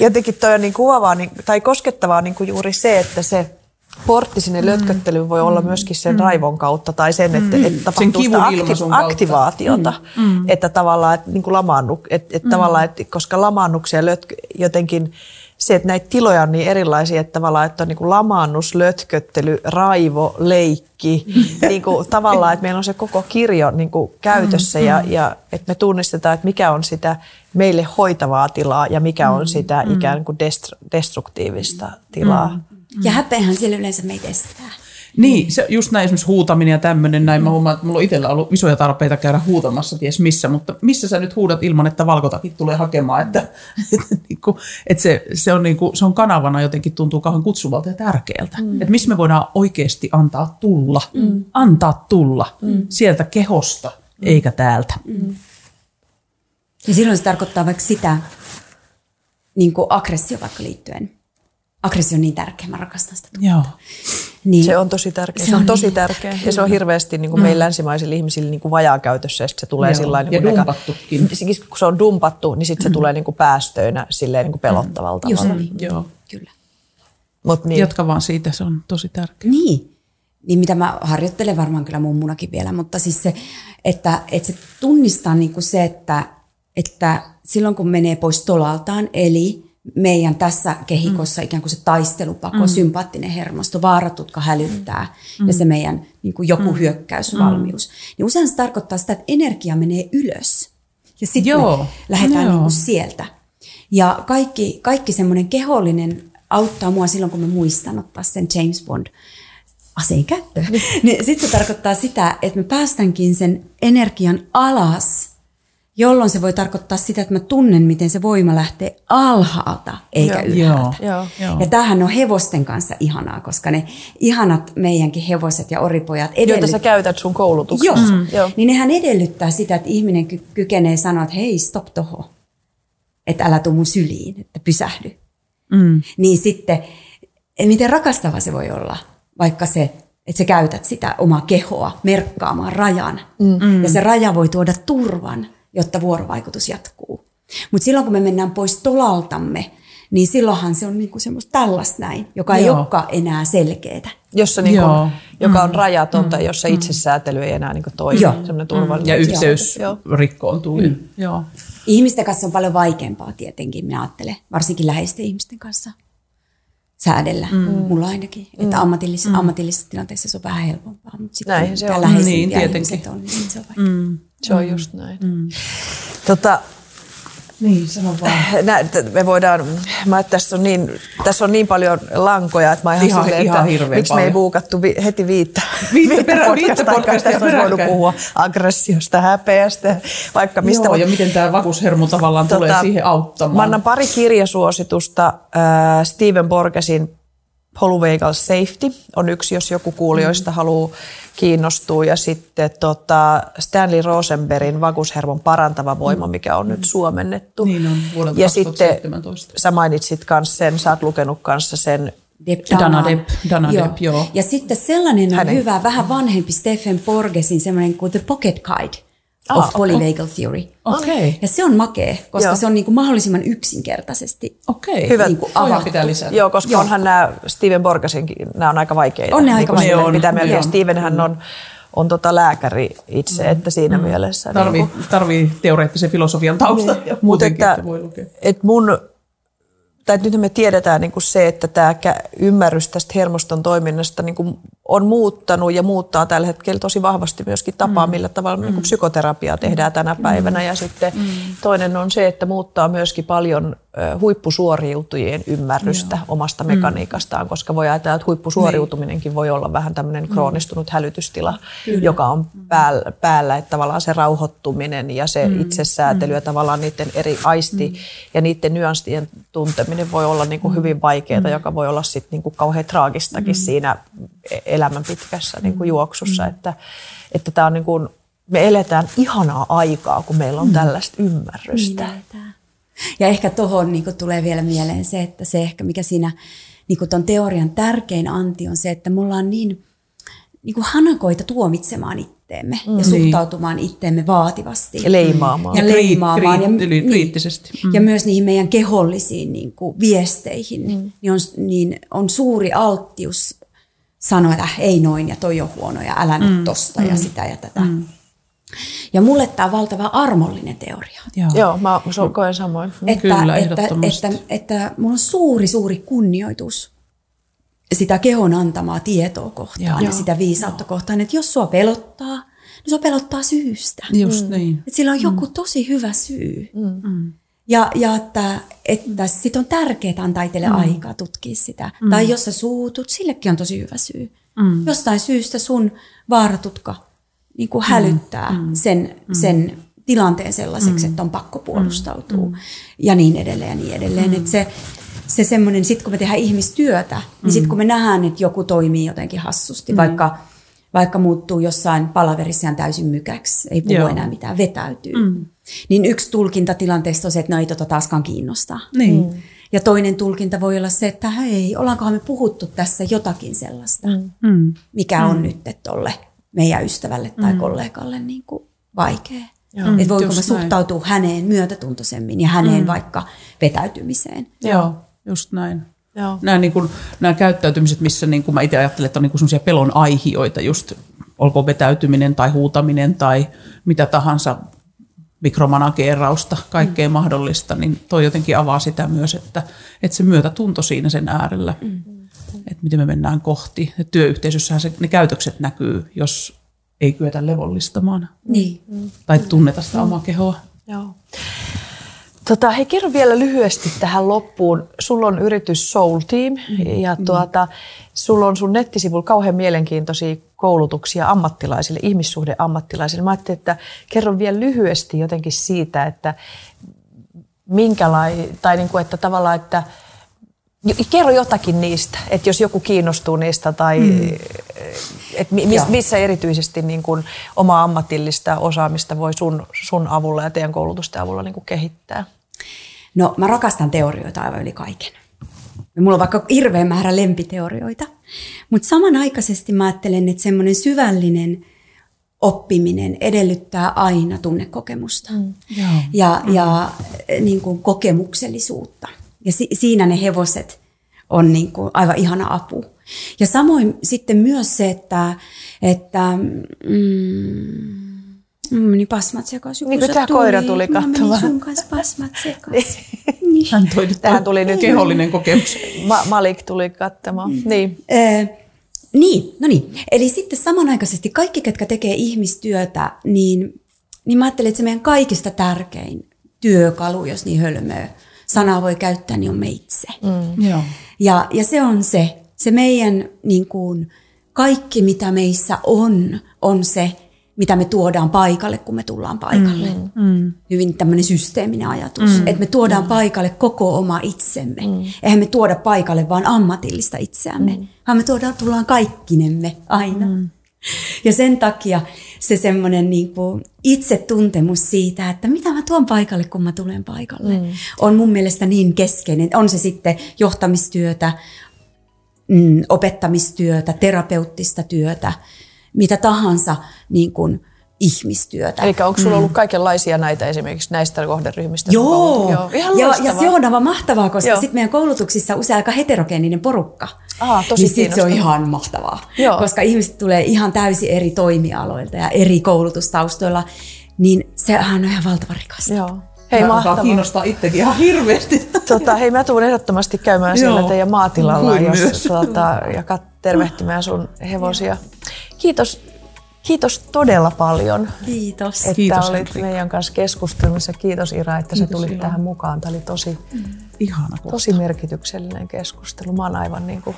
jotenkin toi on niin kuvaavaa, niin, tai koskettavaa niin kuin juuri se, että se portti Mm. sinne lötköttelyyn voi olla myöskin sen raivon kautta tai sen, että, että tapahtuu sitä kivun ilmaisun kautta. aktivaatiota, että tavallaan, että, niin kuin lamaannu, että, että tavallaan, että koska lamaannuksia lötkö, jotenkin se, että näitä tiloja on niin erilaisia, että tavallaan, että on niin kuin lamaannus, lötköttely, raivo, leikki, niin kuin tavallaan, että meillä on se koko kirjo niin kuin käytössä ja, ja että me tunnistetaan, että mikä on sitä meille hoitavaa tilaa ja mikä on sitä ikään kuin destru- destruktiivista tilaa. Ja häpeähän siellä yleensä meitä estää. Niin, se, just näin esimerkiksi huutaminen ja tämmöinen näin. Mä huomaan, että mulla on itsellä ollut isoja tarpeita käydä huutamassa ties missä, mutta missä sä nyt huudat ilman, että valkotakin tulee hakemaan, että, [laughs] että, niinku, että se, se, on niinku, se on kanavana jotenkin tuntuu kauhean kutsuvalta ja tärkeältä. Mm. Että missä me voidaan oikeasti antaa tulla, mm. antaa tulla mm. sieltä kehosta mm. eikä täältä. Mm. Ja silloin se tarkoittaa vaikka sitä, niin kuin aggressio vaikka liittyen. Aggressio on niin tärkeä, mä rakastan sitä. Joo. Niin, Se on tosi tärkeä. Se, Se on on tosi niin tärkeä. Ja se on hirveästi niin kuin mm. meillä länsimaisilla ihmisillä niin kuin vajaa käytössä. Ja sit se tulee Joo. sillä niin Ja kuin dumpattukin. Siis kun se on dumpattu, niin sitten se tulee niin kuin päästöinä silleen niin kuin pelottavalla just tavalla. niin. Joo. Kyllä. Mut niin. Jatka vaan siitä, se on tosi tärkeä. Niin. Niin mitä mä harjoittelen varmaan kyllä mummunakin vielä, mutta siis se, että, että se tunnistaa niin kuin se, että, että silloin kun menee pois tolaltaan, eli meidän tässä kehikossa mm. ikään kuin se taistelupako, mm. sympaattinen hermosto, vaaratutka hälyttää mm. ja se meidän niin kuin joku mm. hyökkäysvalmius, niin usein se tarkoittaa sitä, että energia menee ylös ja sitten me lähdetään Joo. niin kuin sieltä. Ja kaikki, kaikki semmoinen kehollinen auttaa mua silloin, kun mä muistan ottaa sen James Bond aseen käyttöön. [laughs] niin sitten se tarkoittaa sitä, että mä päästänkin sen energian alas, jolloin se voi tarkoittaa sitä, että mä tunnen, miten se voima lähtee alhaalta eikä Joo. ylhäältä. Joo. Joo. Ja tämähän on hevosten kanssa ihanaa, koska ne ihanat meidänkin hevoset ja oripojat Joita sä käytät sun Joo. koulutuksessa. Mm. Joo. Niin nehän edellyttää sitä, että ihminen ky- kykenee sanoa, että hei, stop toho. Että älä tuu mun syliin, että pysähdy. Mm. Niin sitten, miten rakastava se voi olla, vaikka se, että sä käytät sitä omaa kehoa merkkaamaan rajan. Mm. Ja se raja voi tuoda turvan, jotta vuorovaikutus jatkuu. Mutta silloin, kun me mennään pois tolaltamme, niin silloinhan se on niinku semmoista tällaista näin, joka ei Joo. olekaan enää selkeätä. Jossa niin Joo. joka on rajatonta, jossa itsesäätely ei enää niin kuin toimi. Joo. Semmoinen turvallinen. Ja yhteys Joo. rikkoontuu. Mm. Joo. Ihmisten kanssa on paljon vaikeampaa tietenkin, minä ajattelen, varsinkin läheisten ihmisten kanssa säädellä. Mm. Mulla ainakin, että ammatillisessa, mm. ammatillisessa tilanteessa se on vähän helpompaa, mutta sitten Näinhän se on. Niin, tietenkin. ihmiset on, niin se on vaikea. Mm. Se on just näin. Mm. Tota, Niin, sano vaan. [clears throat] nä, t- me voidaan, mä, että tässä, on niin, tässä on niin paljon lankoja, että mä ihan, Ihan- silleen, ihan että miksi me ei paljon. buukattu vi, heti viittä, Viittä perä- podcastia, viittä aikaa. podcastia Tästä olisi voinut puhua aggressiosta, häpeästä, vaikka mistä. Joo, ja miten tämä vakuushermo tavallaan tota, tulee siihen auttamaan. Mä annan pari kirjasuositusta. Äh, Steven Borgesin Polyvagal Safety on yksi, jos joku kuulijoista mm. haluaa kiinnostua. Ja sitten tota Stanley Rosenbergin vakuushermon parantava voima, mikä on nyt suomennettu. Niin on, vuodelta ja 2017. sitten sä mainitsit myös sen, sä oot lukenut kanssa sen Deb Dana Deb, Dana Deb, joo. Ja sitten sellainen on Hänen. hyvä, vähän vanhempi Stephen Porgesin semmoinen kuin The Pocket Guide of okei. Polyvagal Theory. Okei, Ja se on makea, koska Joo. se on niin kuin mahdollisimman yksinkertaisesti. okei. Hyvä. Niin kuin avattu. pitää lisätä. Joo, koska Joo. onhan nämä Steven Borgesinkin, nämä on aika vaikeita. On ne aika kuin silleen, vaikeita. Mitä me Joo. Stevenhän on on tota lääkäri itse, että siinä mm. mielessä. Tarvii, niin kuin, tarvii teoreettisen filosofian tausta Niin. ja Mut muutenkin, että- että voi lukea. et mun, tai nyt me tiedetään niin kuin se, että tämä ymmärrys tästä hermoston toiminnasta niin kuin on muuttanut ja muuttaa tällä hetkellä tosi vahvasti myöskin tapaa, mm. millä tavalla mm. niin psykoterapiaa tehdään tänä päivänä. Ja sitten mm. toinen on se, että muuttaa myöskin paljon huippusuoriutujien ymmärrystä Joo. omasta mekaniikastaan, koska voi ajatella, että huippusuoriutuminenkin voi olla vähän tämmöinen kroonistunut hälytystila, joka on päällä, päällä, että tavallaan se rauhoittuminen ja se mm. itsesäätely ja tavallaan niiden eri aisti mm. ja niiden nyanssien tunteminen voi olla niin kuin hyvin vaikeaa, joka voi olla sitten niin kuin kauhean traagistakin siinä elämän pitkässä niin kuin juoksussa, että että tämä on niin kuin, me eletään ihanaa aikaa, kun meillä on tällaista ymmärrystä. Niin Ja ehkä tuohon niin tulee vielä mieleen se, että se ehkä mikä siinä niin ton teorian tärkein anti on se, että me ollaan niin, niin kuin hanakoita tuomitsemaan itteemme mm. ja suhtautumaan itteemme vaativasti. Ja leimaamaan. Ja Ja kriit- leimaamaan. kriit- ja, niin. kriittisesti. Ja myös niihin meidän kehollisiin niin kuin viesteihin mm. niin, on, niin on suuri alttius sanoa, että ei noin ja toi on huono ja älä nyt Mm. tosta ja sitä ja tätä. Ja mulle tämä on valtava armollinen teoria. Joo. Joo, mä so- koen samoin. Että, Kyllä, että, ehdottomasti. että, että mulla on suuri, suuri kunnioitus sitä kehon antamaa tietoa kohtaan Joo. ja sitä viisautta kohtaan, että jos sua pelottaa, niin sua pelottaa syystä. Just niin. Että sillä on joku tosi hyvä syy. Mm. Ja, ja että, että sit on tärkeää antaa itselle mm. aikaa tutkia sitä. Mm. Tai jos sä suutut, sillekin on tosi hyvä syy. Mm. Jostain syystä sun vaaratutka niin kuin hälyttää mm. sen, sen tilanteen sellaiseksi, mm. että on pakko puolustautua. Mm. Ja niin edelleen ja niin edelleen. Mm. Että se, se semmoinen, sit kun me tehdään ihmistyötä, mm. niin sit kun me nähdään, että joku toimii jotenkin hassusti, mm. vaikka, vaikka muuttuu jossain palaverissa ihan täysin mykäksi, ei puhu Joo. enää mitään, vetäytyy. Mm. Niin yksi tulkinta tilanteesta on se, että no ei tota taaskaan kiinnostaa. Niin. Mm. Ja toinen tulkinta voi olla se, että hei, ollaankohan me puhuttu tässä jotakin sellaista, mm. Mm. mikä on nyt tolle meidän ystävälle tai mm. kollegalle niin kuin vaikea. Mm, Että voinko just mä näin. suhtautua häneen myötätuntoisemmin ja häneen mm. vaikka vetäytymiseen. Joo, just näin. Joo. Nämä, niin kuin, nämä käyttäytymiset, missä niin kuin mä itse ajattelen, että on niin semmoisia pelon aihioita, just olkoon vetäytyminen tai huutaminen tai mitä tahansa mikromanageerausta, kaikkea mm. mahdollista, niin toi jotenkin avaa sitä myös, että, että se myötätunto siinä sen äärellä, mm. että miten me mennään kohti. Et työyhteisössähän se, ne käytökset näkyy, jos ei kyetä levollistamaan Niin. tai tunneta sitä omaa kehoa. Joo. Tota, hei, kerro vielä lyhyesti tähän loppuun. Sulla on yritys Soul Team ja tuota, sulla on sun nettisivulla kauhean mielenkiintoisia koulutuksia ammattilaisille, ihmissuhdeammattilaisille. Mä ajattelin, että kerro vielä lyhyesti jotenkin siitä, että minkälainen, tai niin kuin, että tavallaan, että kerro jotakin niistä, että jos joku kiinnostuu niistä tai mm. että mi- mis, missä erityisesti niin kuin omaa ammatillista osaamista voi sun, sun avulla ja teidän koulutusten avulla niin kuin kehittää. No mä rakastan teorioita aivan yli kaiken. Mulla on vaikka hirveän määrä lempiteorioita. Mutta samanaikaisesti mä ajattelen, että semmoinen syvällinen oppiminen edellyttää aina tunnekokemusta mm. Ja, ja eh, niin kuin kokemuksellisuutta. Ja si- siinä ne hevoset on niin kuin aivan ihana apu. Ja samoin sitten myös se, että, että mm, Mulla meni pasmat sekaisin. Niin kuin tää koira tuli katsomaan. sun kanssa pasmat sekaisin. niin. Hän toi nyt Tähän tuli nyt- kehollinen kokemus. Ma- Malik tuli katsomaan. Mm. Niin. Ö, niin, no niin. Eli sitten samanaikaisesti kaikki, ketkä tekee ihmistyötä, niin, niin mä ajattelen, että se meidän kaikista tärkein työkalu, jos niin hölmöä sanaa voi käyttää, niin on me itse. Mm. Joo. Ja, ja se on se, se meidän niin kuin, kaikki mitä meissä on, on se, mitä me tuodaan paikalle, kun me tullaan paikalle. Mm. Hyvin tämmöinen systeeminen ajatus, mm. että me tuodaan mm. paikalle koko oma itsemme. Mm. Eihän me tuoda paikalle vaan ammatillista itseämme, mm. vaan me tuodaan, tullaan kaikkinemme aina. Mm. Ja sen takia se semmoinen niin kuin itsetuntemus siitä, että mitä mä tuon paikalle, kun mä tulen paikalle, mm. on mun mielestä niin keskeinen. On se sitten johtamistyötä, mm, opettamistyötä, terapeuttista työtä, mitä tahansa niin kuin ihmistyötä. Eli onko sulla ollut kaikenlaisia näitä esimerkiksi näistä kohderyhmistä? Joo, Joo. Ihan ja, ja se on aivan mahtavaa, koska sitten meidän koulutuksissa on usein aika heterogeeninen porukka. Aa, tosi niin sit se on ihan mahtavaa. Joo. Koska ihmiset tulee ihan täysin eri toimialoilta ja eri koulutustaustoilla, niin sehän on ihan valtavan rikasta. Joo. Hei, Alkaa mahtavaa. kiinnostaa itsekin ihan hirveästi. Tota, hei, mä tuun ehdottomasti käymään siellä Joo. teidän maatilalla, jos tota, ja kat- tervehtimään sun hevosia. Kiitos, kiitos todella paljon, Kiitos. että Kiitos, olit Henrikka. meidän kanssa keskustelemassa. Kiitos Ira, että sä Kiitos, tulit Ira. tähän mukaan. Tämä oli tosi, Ihana kohta. tosi merkityksellinen keskustelu. Mä oon aivan niin kuin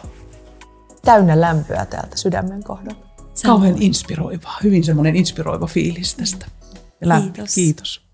täynnä lämpöä täältä sydämen kohdalla. Kauhean inspiroiva, hyvin semmoinen inspiroiva fiilis tästä. Lä- Kiitos. Kiitos.